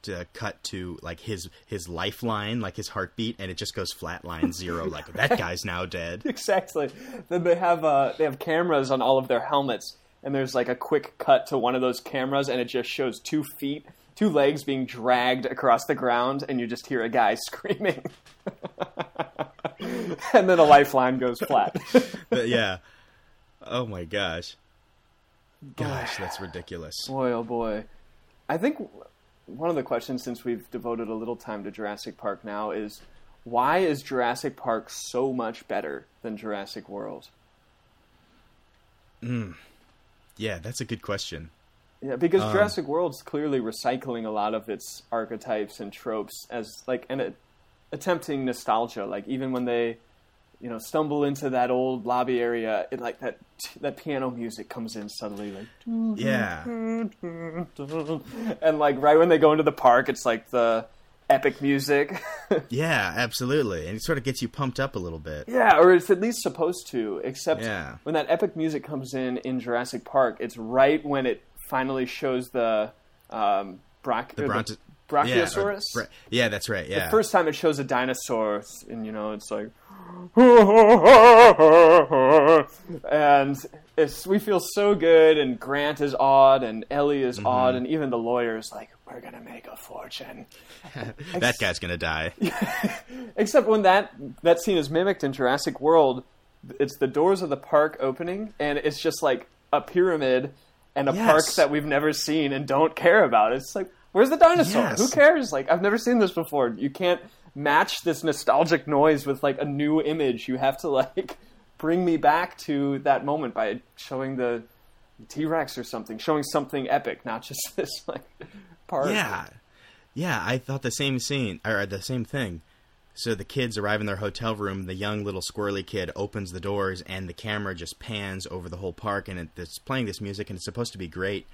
to cut to like his his lifeline, like his heartbeat, and it just goes flatline zero. like that guy's now dead. exactly. Then they have uh, they have cameras on all of their helmets, and there's like a quick cut to one of those cameras, and it just shows two feet, two legs being dragged across the ground, and you just hear a guy screaming, and then a lifeline goes flat. Yeah. Oh my gosh. Gosh, that's ridiculous. boy, oh boy, I think one of the questions since we've devoted a little time to Jurassic Park now is why is Jurassic Park so much better than Jurassic World? Hmm. Yeah, that's a good question. Yeah, because um, Jurassic World's clearly recycling a lot of its archetypes and tropes as like and it, attempting nostalgia. Like even when they, you know, stumble into that old lobby area, it like that that piano music comes in suddenly, like, Yeah. and like right when they go into the park, it's like the epic music. Yeah, absolutely. And it sort of gets you pumped up a little bit. yeah, or it's at least supposed to. Except Yeah. when that epic music comes in in Jurassic Park, it's right when it finally shows the um, The bronto- Brachiosaurus. Yeah, or- yeah, that's right. Yeah. the First time it shows a dinosaur, and you know it's like, and it's we feel so good, and Grant is odd, and Ellie is Mm-hmm. awed, and even the lawyer is like, we're gonna make a fortune. that guy's gonna die. Except when that that scene is mimicked in Jurassic World, it's the doors of the park opening, and it's just like a pyramid and a Yes. park that we've never seen and don't care about. It's like, where's the dinosaur? Yes. Who cares? Like, I've never seen this before. You can't match this nostalgic noise with like a new image. You have to like bring me back to that moment by showing the T Rex or something, showing something epic, not just this like part. Yeah, yeah. I thought the same scene or the same thing. So the kids arrive in their hotel room. The young little squirrely kid opens the doors, and the camera just pans over the whole park, and it's playing this music, and it's supposed to be great,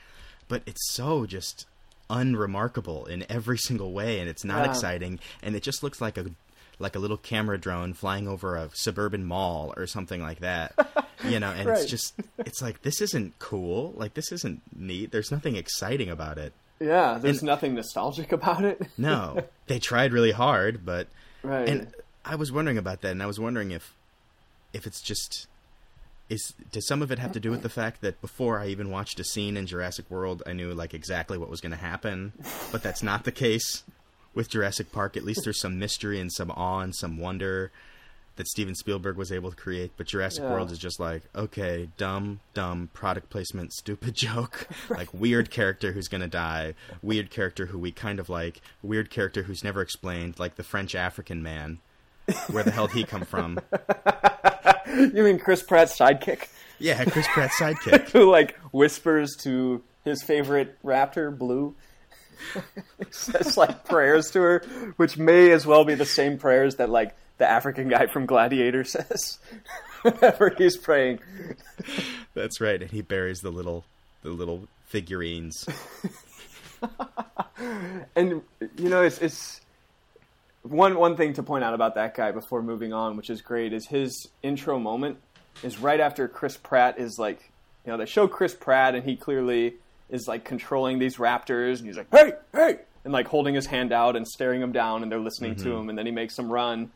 but it's so just unremarkable in every single way, and it's not exciting, and it just looks like a like a little camera drone flying over a suburban mall or something like that. You know, and Right. it's just it's like this isn't cool. Like this isn't neat. There's nothing exciting about it. Yeah, there's And- nothing nostalgic about it. No, they tried really hard, but right. and I was wondering about that, and I was wondering if if it's just is does some of it have to do with the fact that before I even watched a scene in Jurassic World, I knew like exactly what was going to happen, but that's not the case with Jurassic Park. At least there's some mystery and some awe and some wonder that Steven Spielberg was able to create. But Jurassic Yeah. World is just like okay, dumb, dumb product placement, stupid joke, like weird character who's going to die, weird character who we kind of like, weird character who's never explained, like the French African man. Where the hell did he come from? You mean Chris Pratt's sidekick, Yeah, Chris Pratt's sidekick. who like whispers to his favorite raptor, Blue, says like prayers to her, which may as well be the same prayers that like the African guy from Gladiator says whenever he's praying. That's right, and he buries the little the little figurines. And you know, it's it's one one thing to point out about that guy before moving on, which is great, is his intro moment is right after Chris Pratt is like, you know, they show Chris Pratt and he clearly is like controlling these raptors and he's like, hey, hey, and like holding his hand out and staring them down and they're listening to mm-hmm. him and then he makes them run.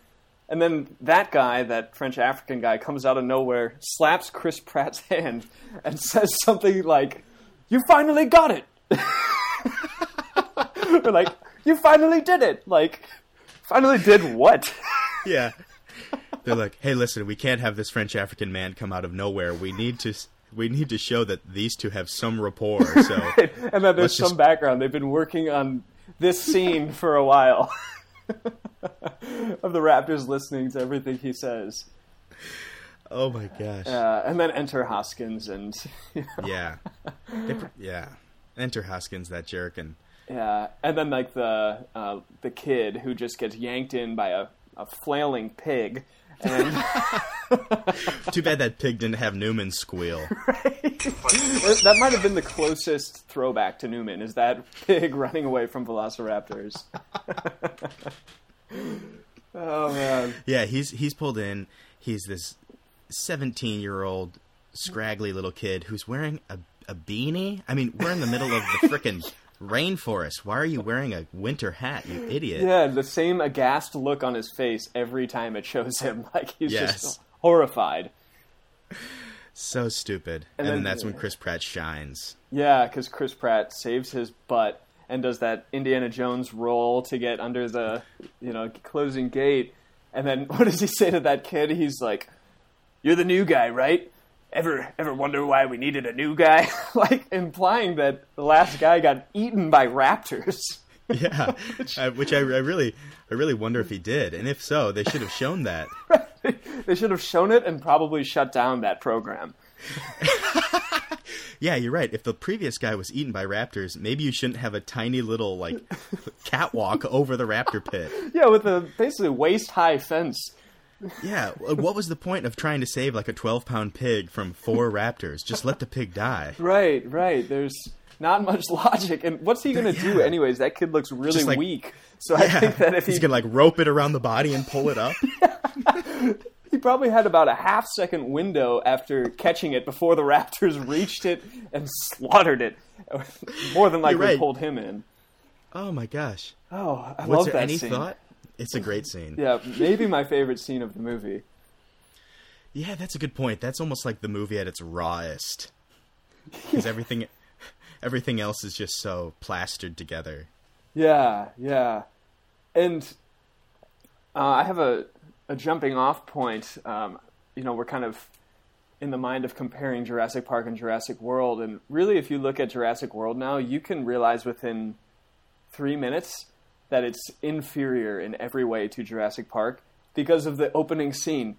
And then that guy, that French African guy, comes out of nowhere, slaps Chris Pratt's hand, and says something like, "You finally got it." Or like, "You finally did it." Like, finally did what? Yeah. They're like, "Hey, listen, we can't have this French African man come out of nowhere. We need to we need to show that these two have some rapport." So, and then there's some just- background. They've been working on this scene for a while. of the Raptors listening to everything he says. oh my gosh. Uh, and then enter Hoskins and yeah. They pr- yeah. Enter Hoskins, that jerk, and Yeah, and then like the uh, the kid who just gets yanked in by a, a flailing pig, and too bad that pig didn't have Newman squeal. that might have been the closest throwback to Newman. Is that pig running away from Velociraptors? oh man, Yeah, he's he's pulled in. He's this seventeen-year-old scraggly little kid who's wearing a a beanie. I mean, we're in the middle of the frickin' rainforest. Why are you wearing a winter hat, you idiot? yeah, the same aghast look on his face every time it shows him. Like he's Yes. just horrified. So stupid. And, then- then that's when Chris Pratt shines. Yeah, because Chris Pratt saves his butt and does that Indiana Jones roll to get under the you know closing gate. And then what does he say to that kid? He's like, "You're the new guy, right? Ever ever wonder why we needed a new guy?" like implying that the last guy got eaten by raptors. Yeah, uh, which I, I really, I really wonder if he did, and if so, they should have shown that. they should have shown it and probably shut down that program. Yeah, you're right. If the previous guy was eaten by raptors, maybe you shouldn't have a tiny little like catwalk over the raptor pit. Yeah, with a basically waist high fence. Yeah, uh, what was the point of trying to save like a 12 pound pig from four raptors? Just let the pig die. Right, right. There's not much logic. And what's he going to do anyways? That kid looks really like- weak. So I think that if he he's gonna like rope it around the body and pull it up. he probably had about a half second window after catching it before the Raptors reached it and slaughtered it. More than likely right. pulled him in. Oh my gosh! Oh, I Was love there that any scene. thought? It's a great scene. Yeah, maybe my favorite scene of the movie. Yeah, that's a good point. That's almost like the movie at its rawest, because everything, everything else is just so plastered together. Yeah, yeah. And uh, I have a, a jumping off point. Um, you know, we're kind of in the mind of comparing Jurassic Park and Jurassic World. And really, if you look at Jurassic World now, you can realize within three minutes that it's inferior in every way to Jurassic Park because of the opening scene.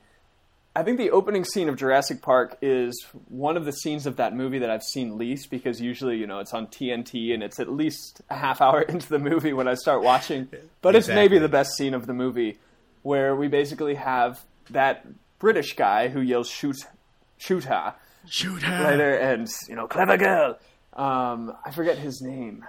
I think the opening scene of Jurassic Park is one of the scenes of that movie that I've seen least because usually, you know, it's on TNT and it's at least a half hour into the movie when I start watching. But it's maybe the best scene of the movie where we basically have that British guy who yells shoot shoot her Shoot her. there and you know clever girl. Um, I forget his name.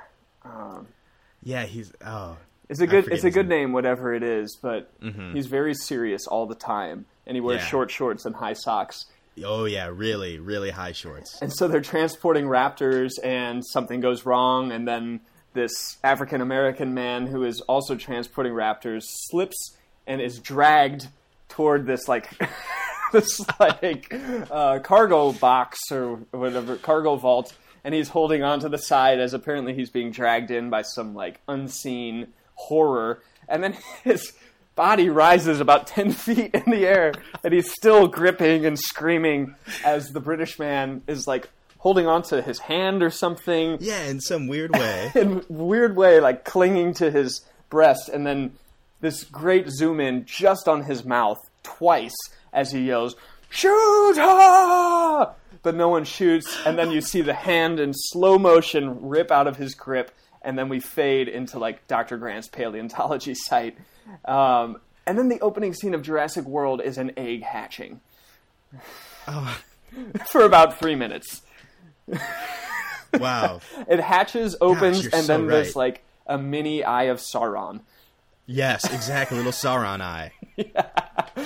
Yeah, he's oh. It's a good it's a good name. whatever it is, but he's very serious all the time, and he wears Yeah. short shorts and high socks. Oh yeah, really, really high shorts. And so they're transporting raptors, and something goes wrong, and then this African American man who is also transporting raptors slips and is dragged toward this like this like uh, cargo box or whatever cargo vault, and he's holding onto the side as apparently he's being dragged in by some like unseen horror, and then his body rises about 10 feet in the air and he's still gripping and screaming as the british man is like holding onto his hand or something. Yeah, in some weird way. in weird way like clinging to his breast. And then this great zoom in just on his mouth twice as he yells shoot her but no one shoots and then you see the hand in slow motion rip out of his grip and then we fade into like dr grant's paleontology site um, and then the opening scene of jurassic world is an egg hatching oh, for about three minutes wow. it hatches opens you're and so then there's like a mini eye of sauron Yes, exactly. Little Sauron eye.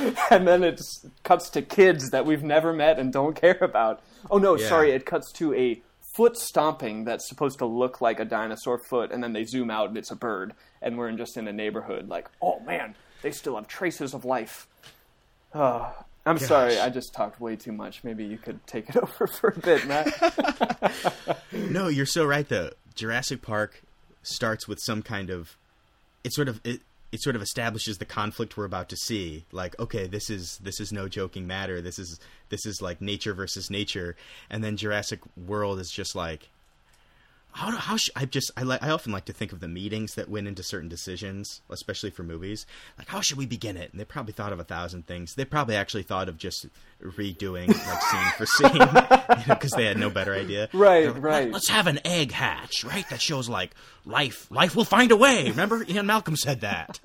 and then it cuts to kids that we've never met and don't care about. Oh no, Yeah. sorry, it cuts to a foot stomping that's supposed to look like a dinosaur foot, and then they zoom out and it's a bird, and we're in just in a neighborhood. Like, oh man, they still have traces of life. Oh, I'm sorry, I just talked way too much. Maybe you could take it over for a bit, Matt. No, you're so right though. Jurassic Park starts with some kind of it sort of it, it sort of establishes the conflict we're about to see. Like, okay, this is this is no joking matter. This is this is like nature versus nature. And then Jurassic World is just like how how sh- I just I like I often like to think of the meetings that went into certain decisions, especially for movies. Like, how should we begin it? And they probably thought of a thousand things. They probably actually thought of just redoing like scene for scene, you know, because they had no better idea. Right, like, right. Let's have an egg hatch, right? That shows like life. Life will find a way. Remember, Ian Malcolm said that.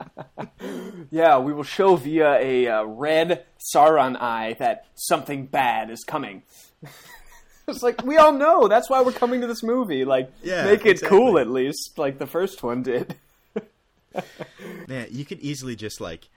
yeah, we will show via a uh, red Sauron eye that something bad is coming. it's like we all know that's why we're coming to this movie. Like, Yeah, make it exactly. cool at least, like the first one did. Man, you could easily just like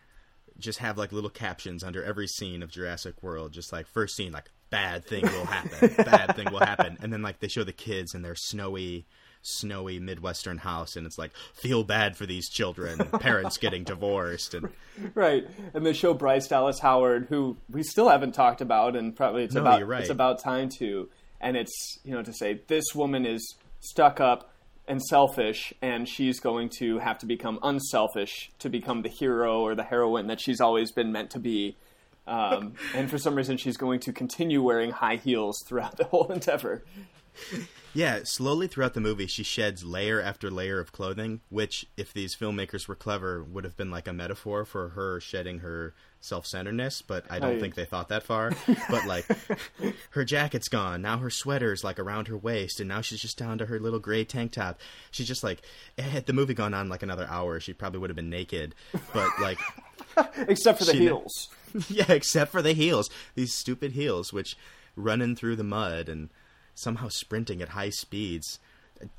just have like little captions under every scene of Jurassic World, just like first scene, like bad thing will happen, bad thing will happen, and then like they show the kids in their snowy, snowy midwestern house, and it's like feel bad for these children, parents getting divorced, and right, and they show Bryce Dallas Howard, who we still haven't talked about, and probably it's No, about right. it's about time to. And it's you know to say this woman is stuck up and selfish, and she's going to have to become unselfish to become the hero or the heroine that she's always been meant to be. Um, and for some reason, she's going to continue wearing high heels throughout the whole endeavor. Yeah, slowly throughout the movie, she sheds layer after layer of clothing, which, if these filmmakers were clever, would have been like a metaphor for her shedding her self centeredness, but I don't think they thought that far. but, like, her jacket's gone. Now her sweater's, like, around her waist, and now she's just down to her little gray tank top. She's just like, had the movie gone on, like, another hour, she probably would have been naked. But, like, Except for the She- heels. yeah, except for the heels. These stupid heels, which running through the mud and somehow sprinting at high speeds,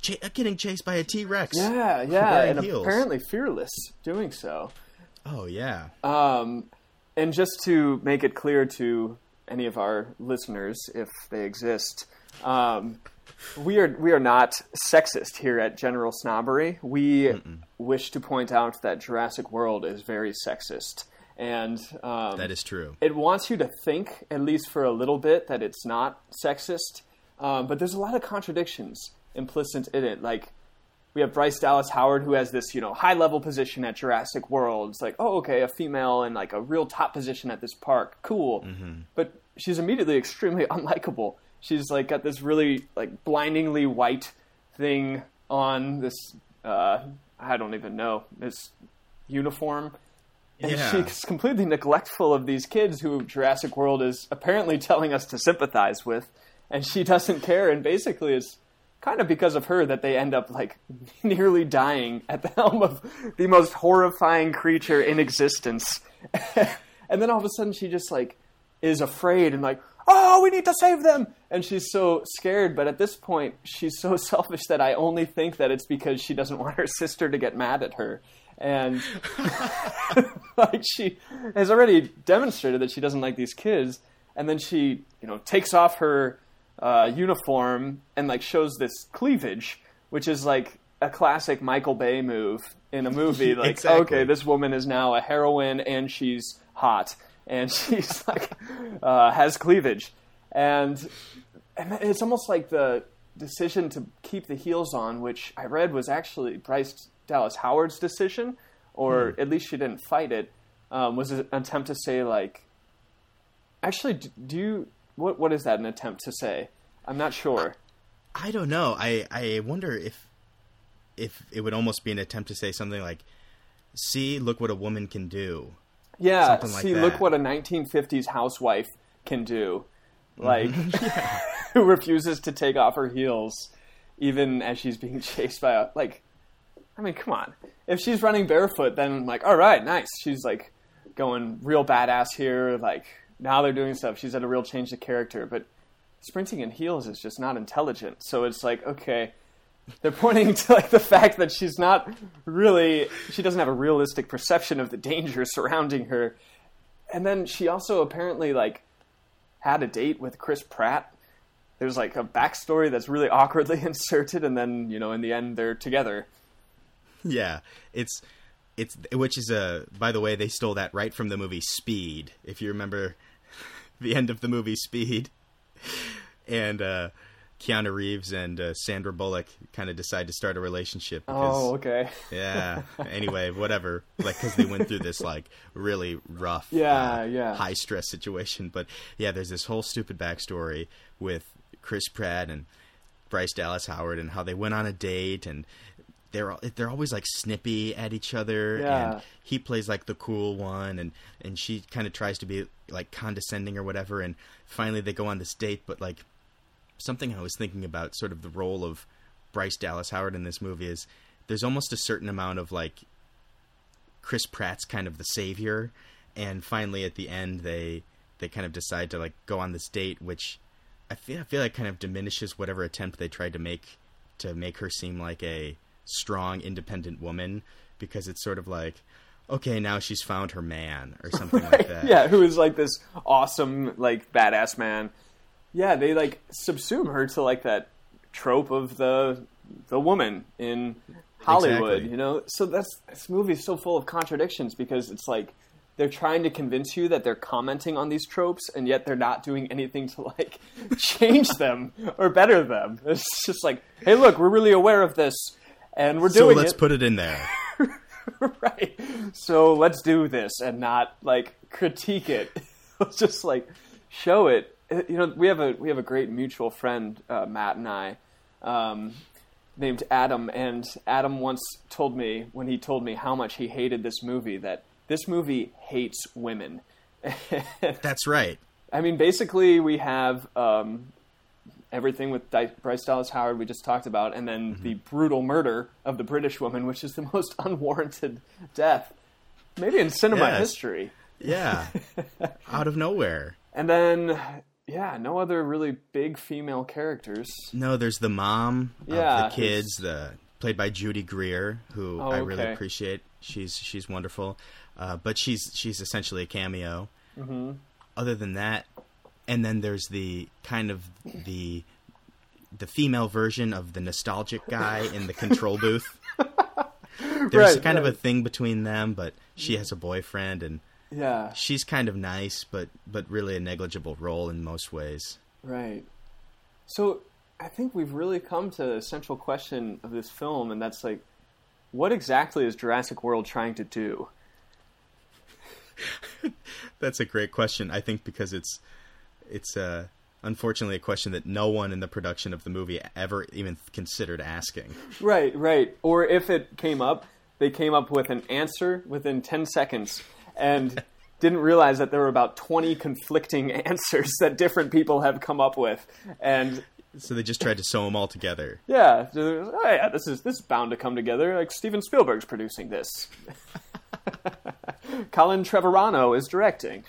ch- getting chased by a T Rex. Yeah, yeah, and heels. apparently fearless doing so. Oh yeah. Um, and just to make it clear to any of our listeners, if they exist, um, we are we are not sexist here at General Snobbery. We wish to point out that Jurassic World is very sexist, and um, that is true. it wants you to think, at least for a little bit, that it's not sexist. Um, but there's a lot of contradictions implicit in it. Like we have Bryce Dallas Howard who has this, you know, high level position at Jurassic World. It's like, oh, okay, a female in like a real top position at this park, cool. But she's immediately extremely unlikable. She's like got this really like blindingly white thing on this. Uh, I don't even know this uniform. And Yeah. she's completely neglectful of these kids who Jurassic World is apparently telling us to sympathize with, and she doesn't care. And basically, it's kind of because of her that they end up like nearly dying at the helm of the most horrifying creature in existence. and then all of a sudden, she just like is afraid and like, oh, we need to save them. And she's so scared. But at this point, she's so selfish that I only think that it's because she doesn't want her sister to get mad at her. And like she has already demonstrated that she doesn't like these kids, and then she, you know, takes off her uh, uniform and like shows this cleavage, which is like a classic Michael Bay move in a movie. Like, Exactly. okay, this woman is now a heroine and she's hot, and she's like uh, has cleavage, and and it's almost like the decision to keep the heels on, which I read was actually Bryce Dallas Howard's decision, or at least she didn't fight it. Um, was an attempt to say like, actually, do you what what is that an attempt to say? I'm not sure. I don't know. I I wonder if if it would almost be an attempt to say something like, "See, look what a woman can do." Yeah, Something like see, that. look what a 1950s housewife can do. Mm-hmm. Like, who refuses to take off her heels, even as she's being chased by a like. I mean, come on. If she's running barefoot, then I'm like, all right, nice. She's like going real badass here. Like now they're doing stuff. She's had a real change of character, but sprinting in heels is just not intelligent. So it's like, okay, they're pointing to like the fact that she's not really she doesn't have a realistic perception of the danger surrounding her and then she also apparently like had a date with chris pratt there's like a backstory that's really awkwardly inserted and then you know in the end they're together Yeah, it's it's which is a by the way they stole that right from the movie Speed. If you remember the end of the movie Speed, and uh, Keanu Reeves and uh, Sandra Bullock kind of decide to start a relationship. Because, oh okay Yeah. Anyway, whatever. Like because they went through this like really rough, Yeah, uh, yeah. high stress situation. But yeah, there's this whole stupid backstory with Chris Pratt and Bryce Dallas Howard and how they went on a date and they're they're always like snippy at each other Yeah. and he plays like the cool one and and she kind of tries to be like condescending or whatever and finally they go on this date but like something I was thinking about sort of the role of Bryce Dallas Howard in this movie is there's almost a certain amount of like Chris Pratt's kind of the savior and finally at the end they they kind of decide to like go on this date which I feel I feel like kind of diminishes whatever attempt they tried to make to make her seem like a strong independent woman because it's sort of like okay now she's found her man or something like that. Yeah who is like this awesome like badass man. Yeah they like subsume her to like that trope of the the woman in hollywood Exactly. you know? So that's this movie is so full of contradictions because it's like they're trying to convince you that they're commenting on these tropes and yet they're not doing anything to like change them or better them. It's just like hey look we're really aware of this and we're so doing So let's it put it in there right. So let's do this and not like critique it. let's just like show it. Uh, You know, we have a we have a great mutual friend, uh, Matt and I, um, named Adam, and Adam once told me when he told me how much he hated this movie that this movie hates women. that's right I mean, basically, we have um, everything with Di- Bryce Dallas Howard we just talked about, and then the brutal murder of the British woman, which is the most unwarranted death, maybe in cinema Yes. history. yeah out of nowhere And then, yeah, no other really big female characters. No, there's the mom Yeah, of the kids, the played by Judy Greer, who Oh, I really okay. appreciate. She's she's wonderful, uh, but she's she's essentially a cameo. Mm-hmm. Other than that, and then there's the kind of the the female version of the nostalgic guy in the control booth. There's Right, kind of a thing between them, but she has a boyfriend and Yeah, she's kind of nice, but but really a negligible role in most ways. right. So I think we've really come to the central question of this film, and that's like, what exactly is Jurassic World trying to do? That's a great question. I think because it's it's uh, unfortunately a question that no one in the production of the movie ever even considered asking. Right, right. Or if it came up, they came up with an answer within 10 seconds and didn't realize that there were about 20 conflicting answers that different people have come up with. And So they just tried to sew them all together. yeah, oh yeah, this is this is bound to come together. Like Steven Spielberg's producing this. Colin Trevorano is directing.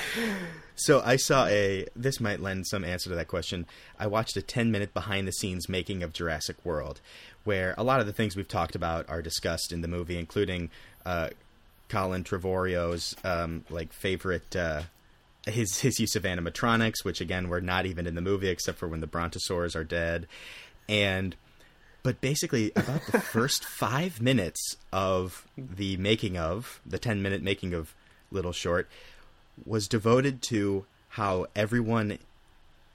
So I saw a. This might lend some answer to that question. I watched a 10 minute behind the scenes making of Jurassic World, where a lot of the things we've talked about are discussed in the movie, including uh, Colin Trevorrow's um, like favorite. Uh, his his use of animatronics, which again were not even in the movie except for when the brontosaurs are dead, and but basically about the first five minutes of the making of the 10 minute making of little short was devoted to how everyone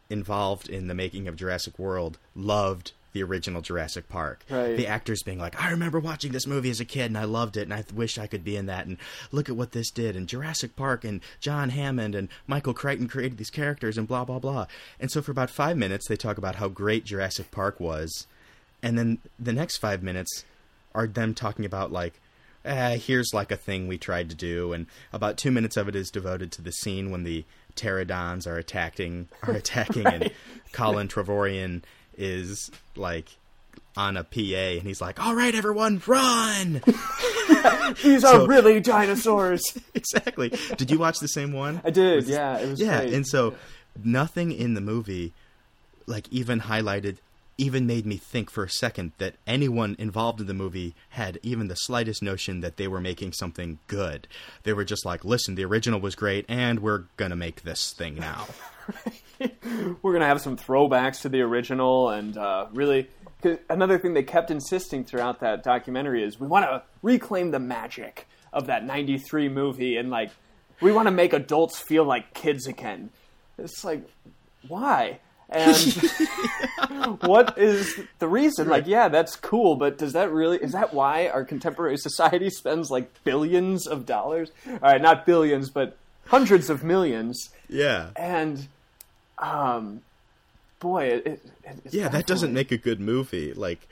involved in the making of Jurassic World loved the original Jurassic Park. Right. The actors being like, I remember watching this movie as a kid and I loved it and I wish I could be in that and look at what this did and Jurassic Park and John Hammond and Michael Crichton created these characters and blah blah blah. And so for about 5 minutes they talk about how great Jurassic Park was and then the next 5 minutes are them talking about like eh, here's like a thing we tried to do, and about two minutes of it is devoted to the scene when the pterodons are attacking are attacking, and Colin Trevorrow is like on a PA, and he's like, "All right, everyone, run!" These So- are really dinosaurs. exactly. Did you watch the same one? I did, yeah. It was yeah, great. and so nothing in the movie, like even highlighted, even made me think for a second that anyone involved in the movie had even the slightest notion that they were making something good. They were just like, "Listen, the original was great, and we're gonna make this thing now." we're gonna have some throwbacks to the original and uh, really another thing they kept insisting throughout that documentary is we want to reclaim the magic of that 93 movie and like we want to make adults feel like kids again it's like why and what is the reason like yeah that's cool but does that really is that why our contemporary society spends like billions of dollars all right not billions but hundreds of millions Yeah, and um boy it, it, yeah, that doesn't make a good movie. Like,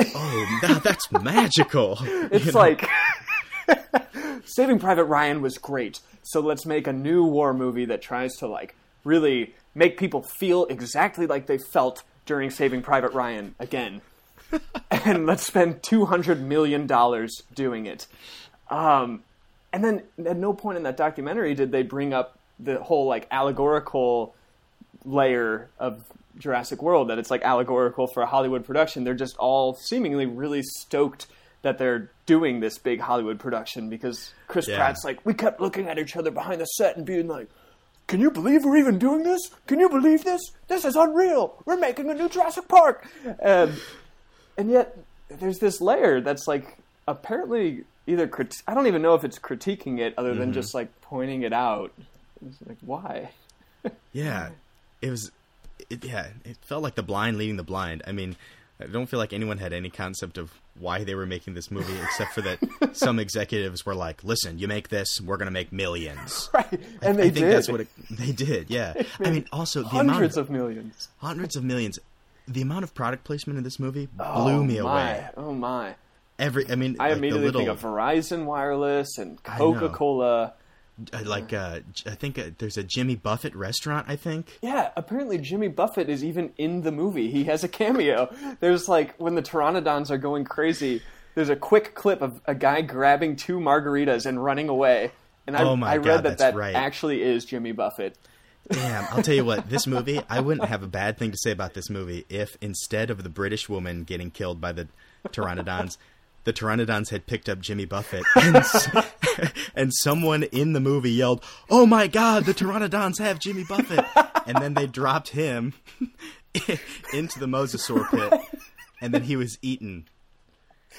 oh, that, that's magical. it's You know? like saving private ryan was great so let's make a new war movie that tries to like really make people feel exactly like they felt during saving private ryan again and let's spend 200 million dollars doing it um, and then at no point in that documentary did they bring up the whole like allegorical layer of Jurassic World that it's like allegorical for a Hollywood production. They're just all seemingly really stoked that they're doing this big Hollywood production because Chris Yeah. Pratt's like, we kept looking at each other behind the set and being like, can you believe we're even doing this? Can you believe this? This is unreal. We're making a new Jurassic Park. And and yet there's this layer that's like apparently either crit- I don't even know if it's critiquing it other than mm-hmm. just like pointing it out. It's like why? Yeah, it was. It, yeah, it felt like the blind leading the blind. I mean, I don't feel like anyone had any concept of why they were making this movie, except for that some executives were like, "Listen, you make this, we're gonna make millions. Right. And they I think did. that's what it, they did. Yeah, I mean, also the amount hundreds of, of millions. hundreds of millions. The amount of product placement in this movie blew oh me my. away. Oh my. Every, I mean, I like the immediately little, think of Verizon Wireless and I know. Uh, like uh, I think uh, there's a Jimmy Buffett restaurant. I think. Yeah, apparently Jimmy Buffett is even in the movie. He has a cameo. There's like when the pteranodons are going crazy. There's a quick clip of a guy grabbing two margaritas and running away. And I, Oh I read God, that that right. actually is Jimmy Buffett. Damn, I'll tell you what, this movie, I wouldn't have a bad thing to say about this movie if instead of the British woman getting killed by the pteranodons, the pteranodons had picked up Jimmy Buffett and, s- and someone in the movie yelled, "Oh my god, the pteranodons have Jimmy Buffett." And then they dropped him into the mosasaur pit and then he was eaten.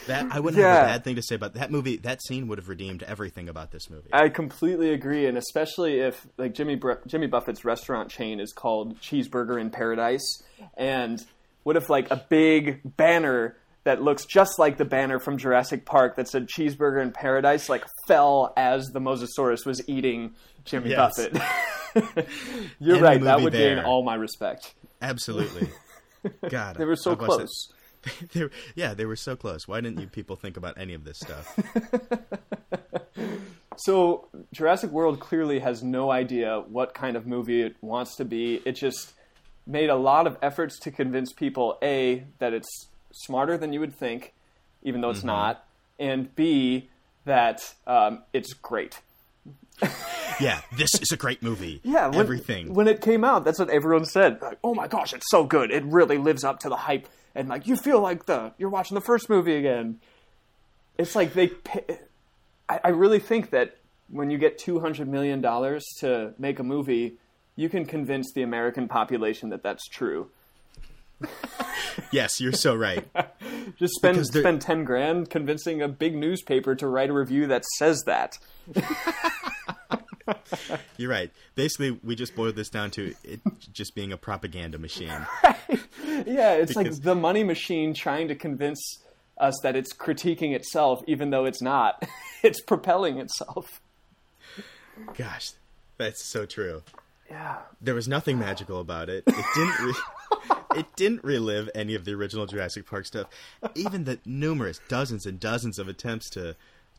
That I wouldn't have a bad thing to say about that movie. That scene would have redeemed everything about this movie. I completely agree, and especially if like Jimmy Br- Jimmy Buffett's restaurant chain is called Cheeseburger in Paradise, and what if like a big banner that looks just like the banner from Jurassic Park that said Cheeseburger in Paradise like fell as the Mosasaurus was eating Jimmy Yes. Buffett. You're End right. That would gain all my respect. Absolutely. God, They were so I watched that- close. They were- yeah, they were so close. Why didn't you people think about any of this stuff? So Jurassic World clearly has no idea what kind of movie it wants to be. It just made a lot of efforts to convince people a that it's smarter than you would think, even though it's Mm-hmm. not, and b that um, it's great. yeah, this is a great movie. Yeah, when, everything. when it came out, that's what everyone said. Like, oh my gosh, it's so good! It really lives up to the hype, and like you feel like the you're watching the first movie again. It's like they. I, I really think that when you get two hundred million dollars to make a movie, you can convince the American population that that's true. Yes, you're so right. Just spend spend ten grand convincing a big newspaper to write a review that says that. You're right. Basically, we just boiled this down to it just being a propaganda machine. Yeah, it's Because- like the money machine trying to convince us that it's critiquing itself, even though it's not. it's propelling itself. Gosh, that's so true. Yeah. There was nothing magical about it. It didn't. Re- it didn't relive any of the original Jurassic Park stuff. Even the numerous dozens and dozens of attempts to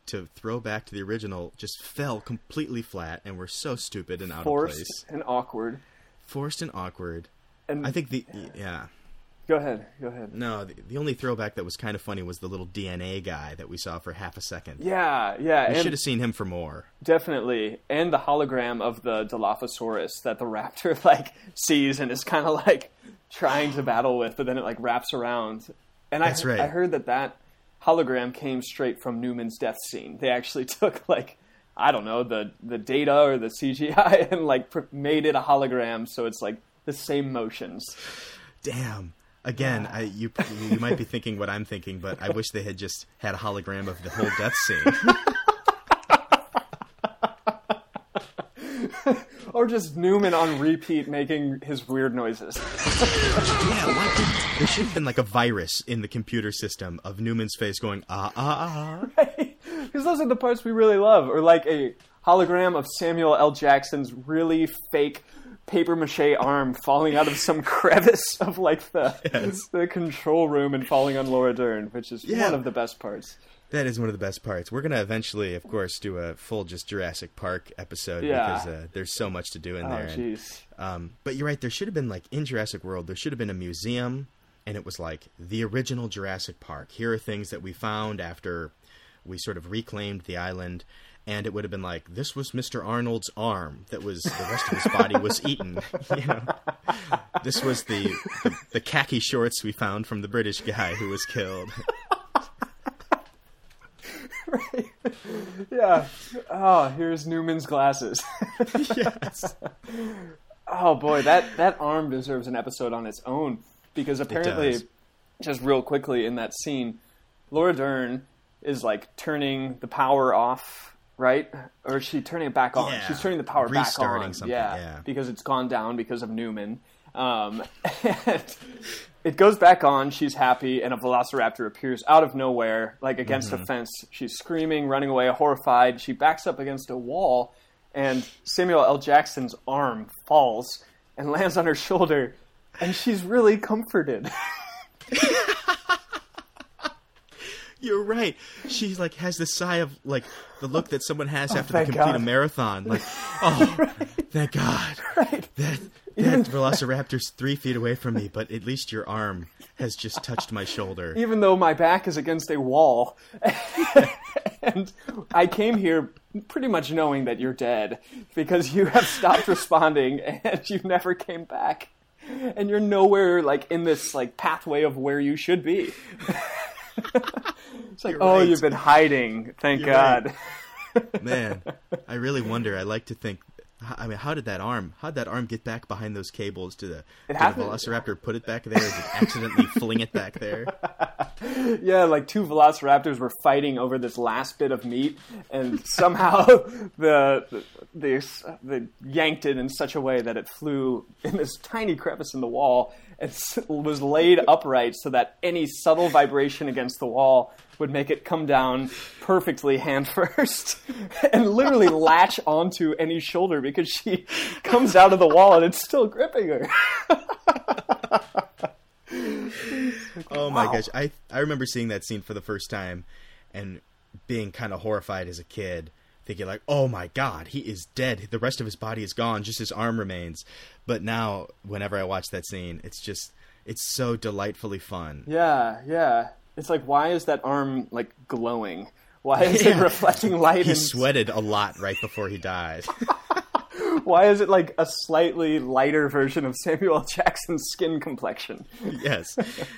to throw back to the original just fell completely flat and were so stupid and out of place, Forced and awkward. Forced and awkward. And I think the yeah. Go ahead, go ahead. No, the, the only throwback that was kind of funny was the little DNA guy that we saw for half a second. Yeah, yeah, We should have seen him for more. definitely, and the hologram of the Dilophosaurus that the raptor like sees and is kind of like trying to battle with, but then it like wraps around. And That's I, right. I heard that that hologram came straight from Newman's death scene. They actually took like I don't know the the data or the CGI and like pr- made it a hologram, so it's like the same motions. Damn. Again, I, you you might be thinking what I'm thinking, but I wish they had just had a hologram of the whole death scene. Or just Newman on repeat making his weird noises. yeah, what? There should have been like a virus in the computer system of Newman's face going ah ah ah. Because those are the parts we really love. Or like a hologram of Samuel L. Jackson's really fake paper mache arm falling out of some crevice of like the Yes. the control room and falling on Laura Dern, which is Yeah. one of the best parts. That is one of the best parts. We're gonna eventually, of course, do a full just Jurassic Park episode Yeah. because uh, there's so much to do in Oh there. and- Um, but you're right. There should have been like in Jurassic World. There should have been a museum, and it was like the original Jurassic Park. Here are things that we found after we sort of reclaimed the island, and it would have been like this was Mr. Arnold's arm that was the rest of his body was eaten. You know, this was the, the the khaki shorts we found from the British guy who was killed. Yeah. Oh, here's Newman's glasses. yes. Oh boy, that that arm deserves an episode on its own because apparently, just real quickly in that scene, Laura Dern is like turning the power off, right? Or is she turning it back on? Yeah. She's turning the power back Restarting on. something, yeah, yeah. because it's gone down because of Newman. Um, and it goes back on. She's happy, and a velociraptor appears out of nowhere, like against Mm-hmm. a fence. She's screaming, running away, horrified. She backs up against a wall, and Samuel L. Jackson's arm falls and lands on her shoulder, and she's really comforted. You're right. She like has this sigh of like the look that someone has oh, after they Oh, complete a marathon. Like, oh, thank God. right. That that velociraptor's three feet away from me, but at least your arm has just touched my shoulder. Even though my back is against a wall, and I came here pretty much knowing that you're dead because you have stopped responding and you never came back, and you're nowhere like in this like pathway of where you should be. It's like, You're oh, right. you've been hiding. Thank You're God. right. Man, I really wonder. I like to think I mean, how did that arm? How did that arm get back behind those cables to the, to the Velociraptor? Put it back there? Did it accidentally fling it back there? Yeah, like two velociraptors were fighting over this last bit of meat, and somehow the the, the they yanked it in such a way that it flew in this tiny crevice in the wall and was laid upright so that any subtle vibration against the wall would make it come down perfectly hand first and literally latch onto any shoulder because she comes out of the wall and it's still gripping her. Oh my gosh, I I remember seeing that scene for the first time, and being kind of horrified as a kid, thinking like, "Oh my god, he is dead. The rest of his body is gone. Just his arm remains." But now, whenever I watch that scene, it's just it's so delightfully fun. Yeah, yeah. It's like, why is that arm like glowing? Why is it reflecting light? He and sweated a lot right before he died. why is it like a slightly lighter version of Samuel Jackson's skin complexion? yes,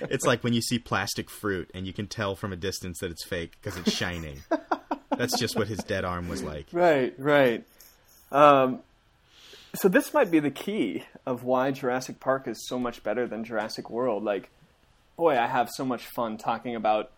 it's like when you see plastic fruit and you can tell from a distance that it's fake because it's shining. That's just what his dead arm was like. Right, right. Um, so this might be the key of why Jurassic Park is so much better than Jurassic World. Like, boy, I have so much fun talking about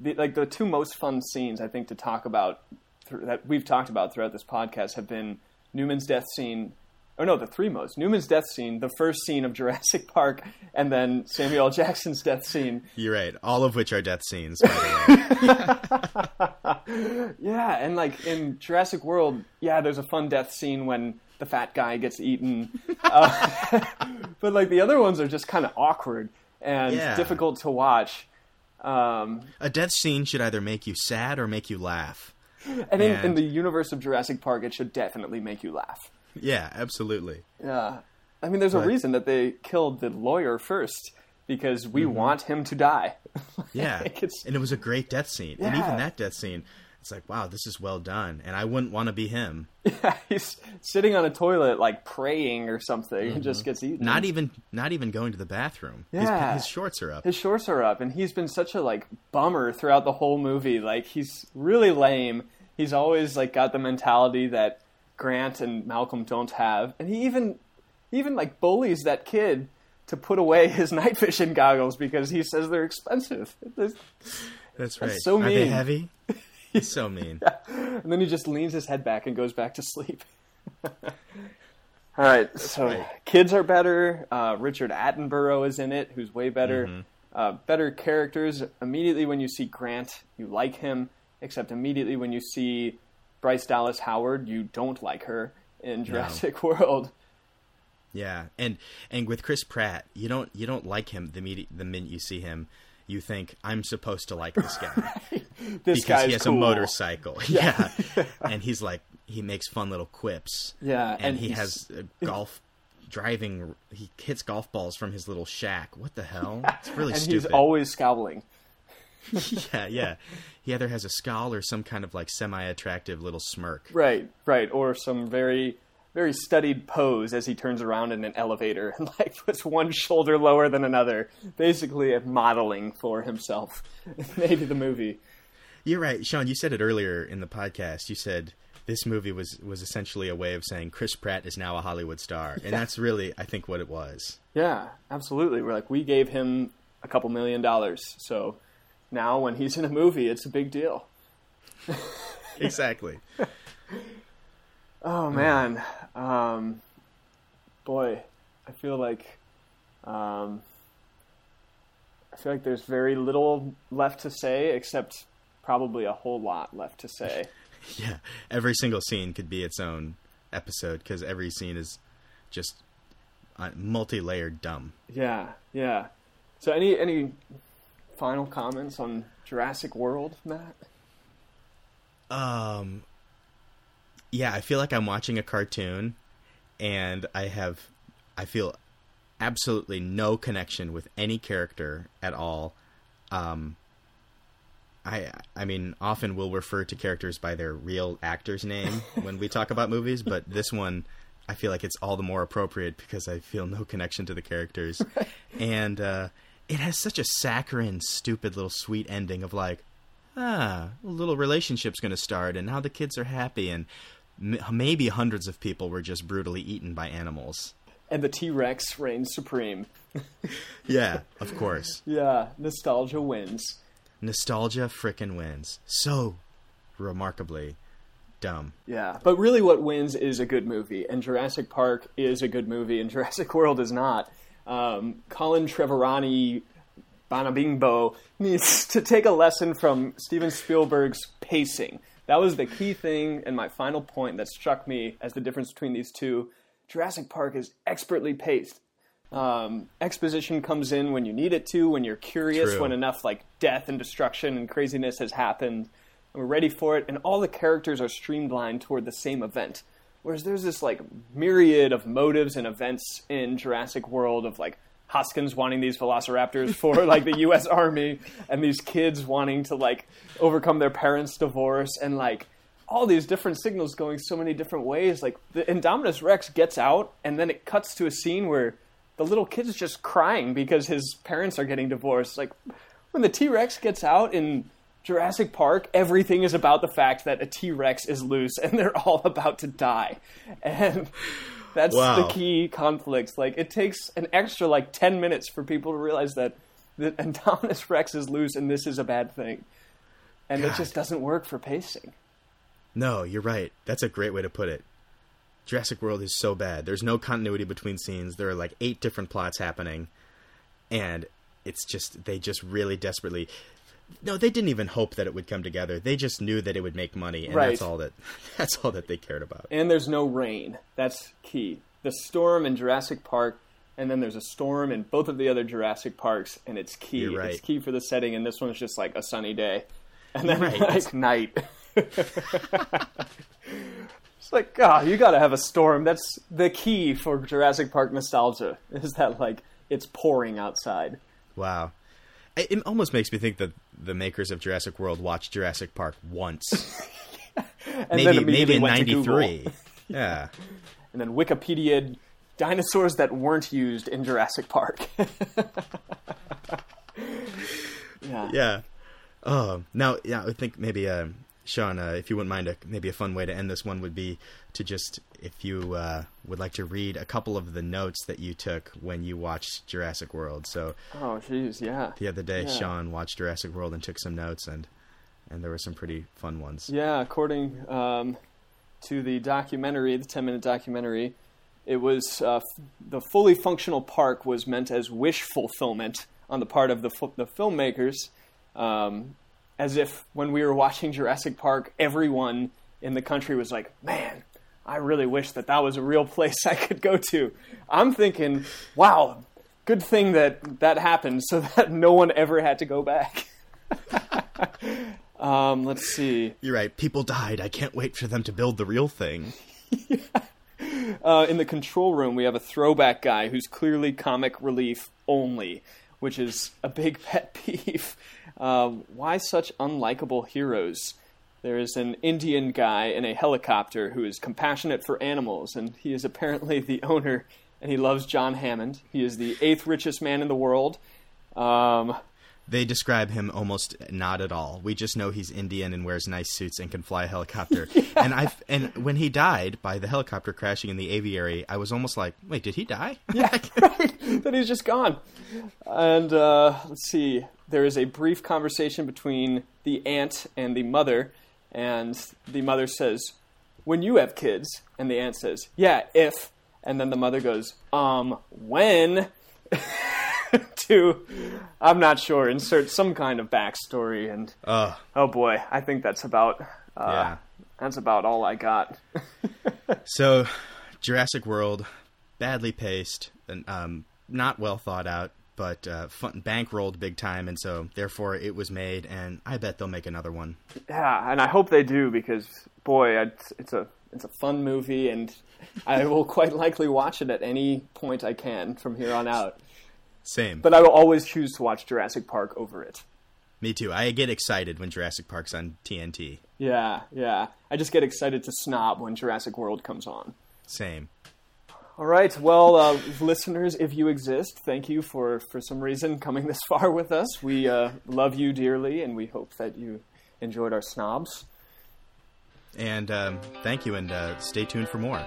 the, like the two most fun scenes I think to talk about th- that we've talked about throughout this podcast have been Newman's death scene. Oh no, the three most. Newman's death scene, the first scene of Jurassic Park, and then Samuel L. Jackson's death scene. You're right. All of which are death scenes, by the way. Yeah, and like in Jurassic World, yeah, there's a fun death scene when the fat guy gets eaten. Uh, but like the other ones are just kind of awkward and Yeah. difficult to watch. Um, A death scene should either make you sad or make you laugh. and in, in the universe of Jurassic Park, it should definitely make you laugh. Yeah, absolutely. Yeah. I mean, there's a reason that they killed the lawyer first because we Mm-hmm. want him to die. Yeah. Like, and it was a great death scene. And even that death scene, it's like, wow, this is well done. And I wouldn't want to be him. Yeah, he's sitting on a toilet, like praying or something, and just gets eaten. Mm-hmm. Not even not even going to the bathroom. His- Yeah. His, shorts are up. his shorts are up and he's been such a like bummer throughout the whole movie like he's really lame he's always like got the mentality that grant and malcolm don't have and he even even like bullies that kid to put away his night vision goggles because he says they're expensive There's- That's right. so mean. Are they heavy? He's so mean. and then he just leans his head back and goes back to sleep all right so right. kids are better uh, richard attenborough is in it who's way better Mm-hmm. uh, better characters immediately when you see grant you like him except immediately when you see bryce dallas howard you don't like her in jurassic world Yeah, and and with Chris Pratt, you don't you don't like him the minute the minute you see him. You think I'm supposed to like this guy this because guy's he has cool. a motorcycle. Yeah, and he's like he makes fun little quips. Yeah, and, and he has a golf driving. He hits golf balls from his little shack. What the hell? It's really and stupid. he's always scowling yeah, yeah. He either has a scowl or some kind of like semi-attractive little smirk. right right or some very very studied pose as he turns around in an elevator and like puts one shoulder lower than another basically a modeling for himself maybe the movie You're right, Sean. You said it earlier in the podcast. You said this movie was was essentially a way of saying Chris Pratt is now a Hollywood star, and that's really, I think, what it was. yeah absolutely we're like we gave him a couple million dollars so now when he's in a movie it's a big deal Exactly. Oh man, um, boy, I feel like um, I feel like there's very little left to say, except probably a whole lot left to say. yeah, every single scene could be its own episode because every scene is just uh, multi-layered dumb. Yeah, yeah. So, any any final comments on Jurassic World, Matt? Um, yeah, I feel like I'm watching a cartoon, and I have, I feel absolutely no connection with any character at all. Um, I, I mean, often we'll refer to characters by their real actor's name when we talk about movies, but this one, I feel like it's all the more appropriate because I feel no connection to the characters, and uh, it has such a saccharine, stupid little sweet ending of like, ah, a little relationship's going to start, and now the kids are happy, and m- maybe hundreds of people were just brutally eaten by animals. And the T Rex reigns supreme. Yeah, of course. Yeah, nostalgia wins. Nostalgia frickin' wins. So remarkably dumb. Yeah, but really, what wins is a good movie, and Jurassic Park is a good movie, and Jurassic World is not. Um, Colin Trevorani Banabingbo needs to take a lesson from Steven Spielberg's pacing. That was the key thing, and my final point that struck me as the difference between these two. Jurassic Park is expertly paced. Um, exposition comes in when you need it to, when you're curious, True. when enough like death and destruction and craziness has happened, and we're ready for it, and all the characters are streamlined toward the same event. Whereas there's this like myriad of motives and events in Jurassic World of like Hoskins wanting these velociraptors for like the U.S. Army, and these kids wanting to like overcome their parents' divorce, and like all these different signals going so many different ways. Like the Indominus Rex gets out, and then it cuts to a scene where the little kid's just crying because his parents are getting divorced. Like when the T Rex gets out in Jurassic Park, everything is about the fact that a T Rex is loose and they're all about to die. And that's Wow. the key conflict. Like it takes an extra like 10 minutes for people to realize that the Indominus Rex is loose and this is a bad thing. And it just doesn't work for pacing. No, you're right. That's a great way to put it. Jurassic World is so bad. There's no continuity between scenes. There are like eight different plots happening, and it's just they just really desperately. No, they didn't even hope that it would come together. They just knew that it would make money, and that's all that. That's all that they cared about. and there's no rain. That's key. The storm in Jurassic Park, and then there's a storm in both of the other Jurassic Parks, and it's key. Right. It's key for the setting, and this one's just like a sunny day, and then Right. like night. it's like, God, you got to have a storm. That's the key for Jurassic Park nostalgia. Is that like it's pouring outside? Wow, it, almost makes me think that the makers of Jurassic World watched Jurassic Park once, maybe maybe in went to Google. '93. yeah, and then Wikipedia dinosaurs that weren't used in Jurassic Park. yeah. yeah. Oh, now, yeah, I think maybe, uh, Sean, uh, if you wouldn't mind, a, maybe a fun way to end this one would be to just, if you uh, would like to read a couple of the notes that you took when you watched Jurassic World. So Oh, jeez, yeah. the other day, Yeah. Sean watched Jurassic World and took some notes, and and there were some pretty fun ones. Yeah, according um, to the documentary, the 10 minute documentary, it was uh, f- the fully functional park was meant as wish fulfillment on the part of the, fu- the filmmakers. Um, as if when we were watching Jurassic Park, everyone in the country was like, man, I really wish that that was a real place I could go to. I'm thinking, wow, good thing that that happened so that no one ever had to go back. um, let's see. You're right. People died. I can't wait for them to build the real thing. Uh, in the control room, we have a throwback guy who's clearly comic relief only, which is a big pet peeve. Um, why such unlikable heroes? There is an Indian guy in a helicopter who is compassionate for animals, and he is apparently the owner, and he loves John Hammond. He is the eighth richest man in the world. Um, They describe him almost not at all. We just know he's Indian and wears nice suits and can fly a helicopter. And I and when he died by the helicopter crashing in the aviary, I was almost like, wait, did he die? Yeah, right. That he's just gone. And uh, let's see. There is a brief conversation between the aunt and the mother, and the mother says, "When you have kids," and the aunt says, "Yeah, if." And then the mother goes, "Um, when?" to, I'm not sure. Insert some kind of backstory, and Ugh. oh boy, I think that's about. Uh, Yeah. That's about all I got. So, Jurassic World, badly paced and um, not well thought out, but uh, fun, bankrolled big time, and so therefore it was made. And I bet they'll make another one. Yeah, and I hope they do because boy, it's, it's a it's a fun movie, and I will quite likely watch it at any point I can from here on out. Same. But I will always choose to watch Jurassic Park over it. Me too. I get excited when Jurassic Park's on TNT. Yeah, yeah. I just get excited to snob when Jurassic World comes on. Same. All right, well, uh, listeners, if you exist, thank you for for some reason coming this far with us. We uh, love you dearly, and we hope that you enjoyed our snobs. And um, thank you, and uh, stay tuned for more.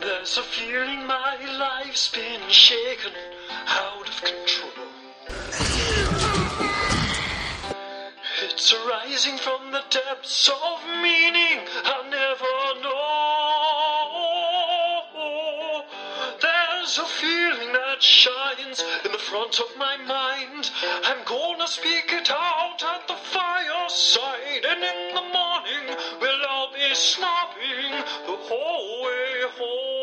There's a feeling my life's been shaken out of control. It's arising from the depths of meaning I never know. There's a feeling that shines in the front of my mind. I'm gonna speak it out at the fireside, and in the morning we'll all be snapping the whole way home.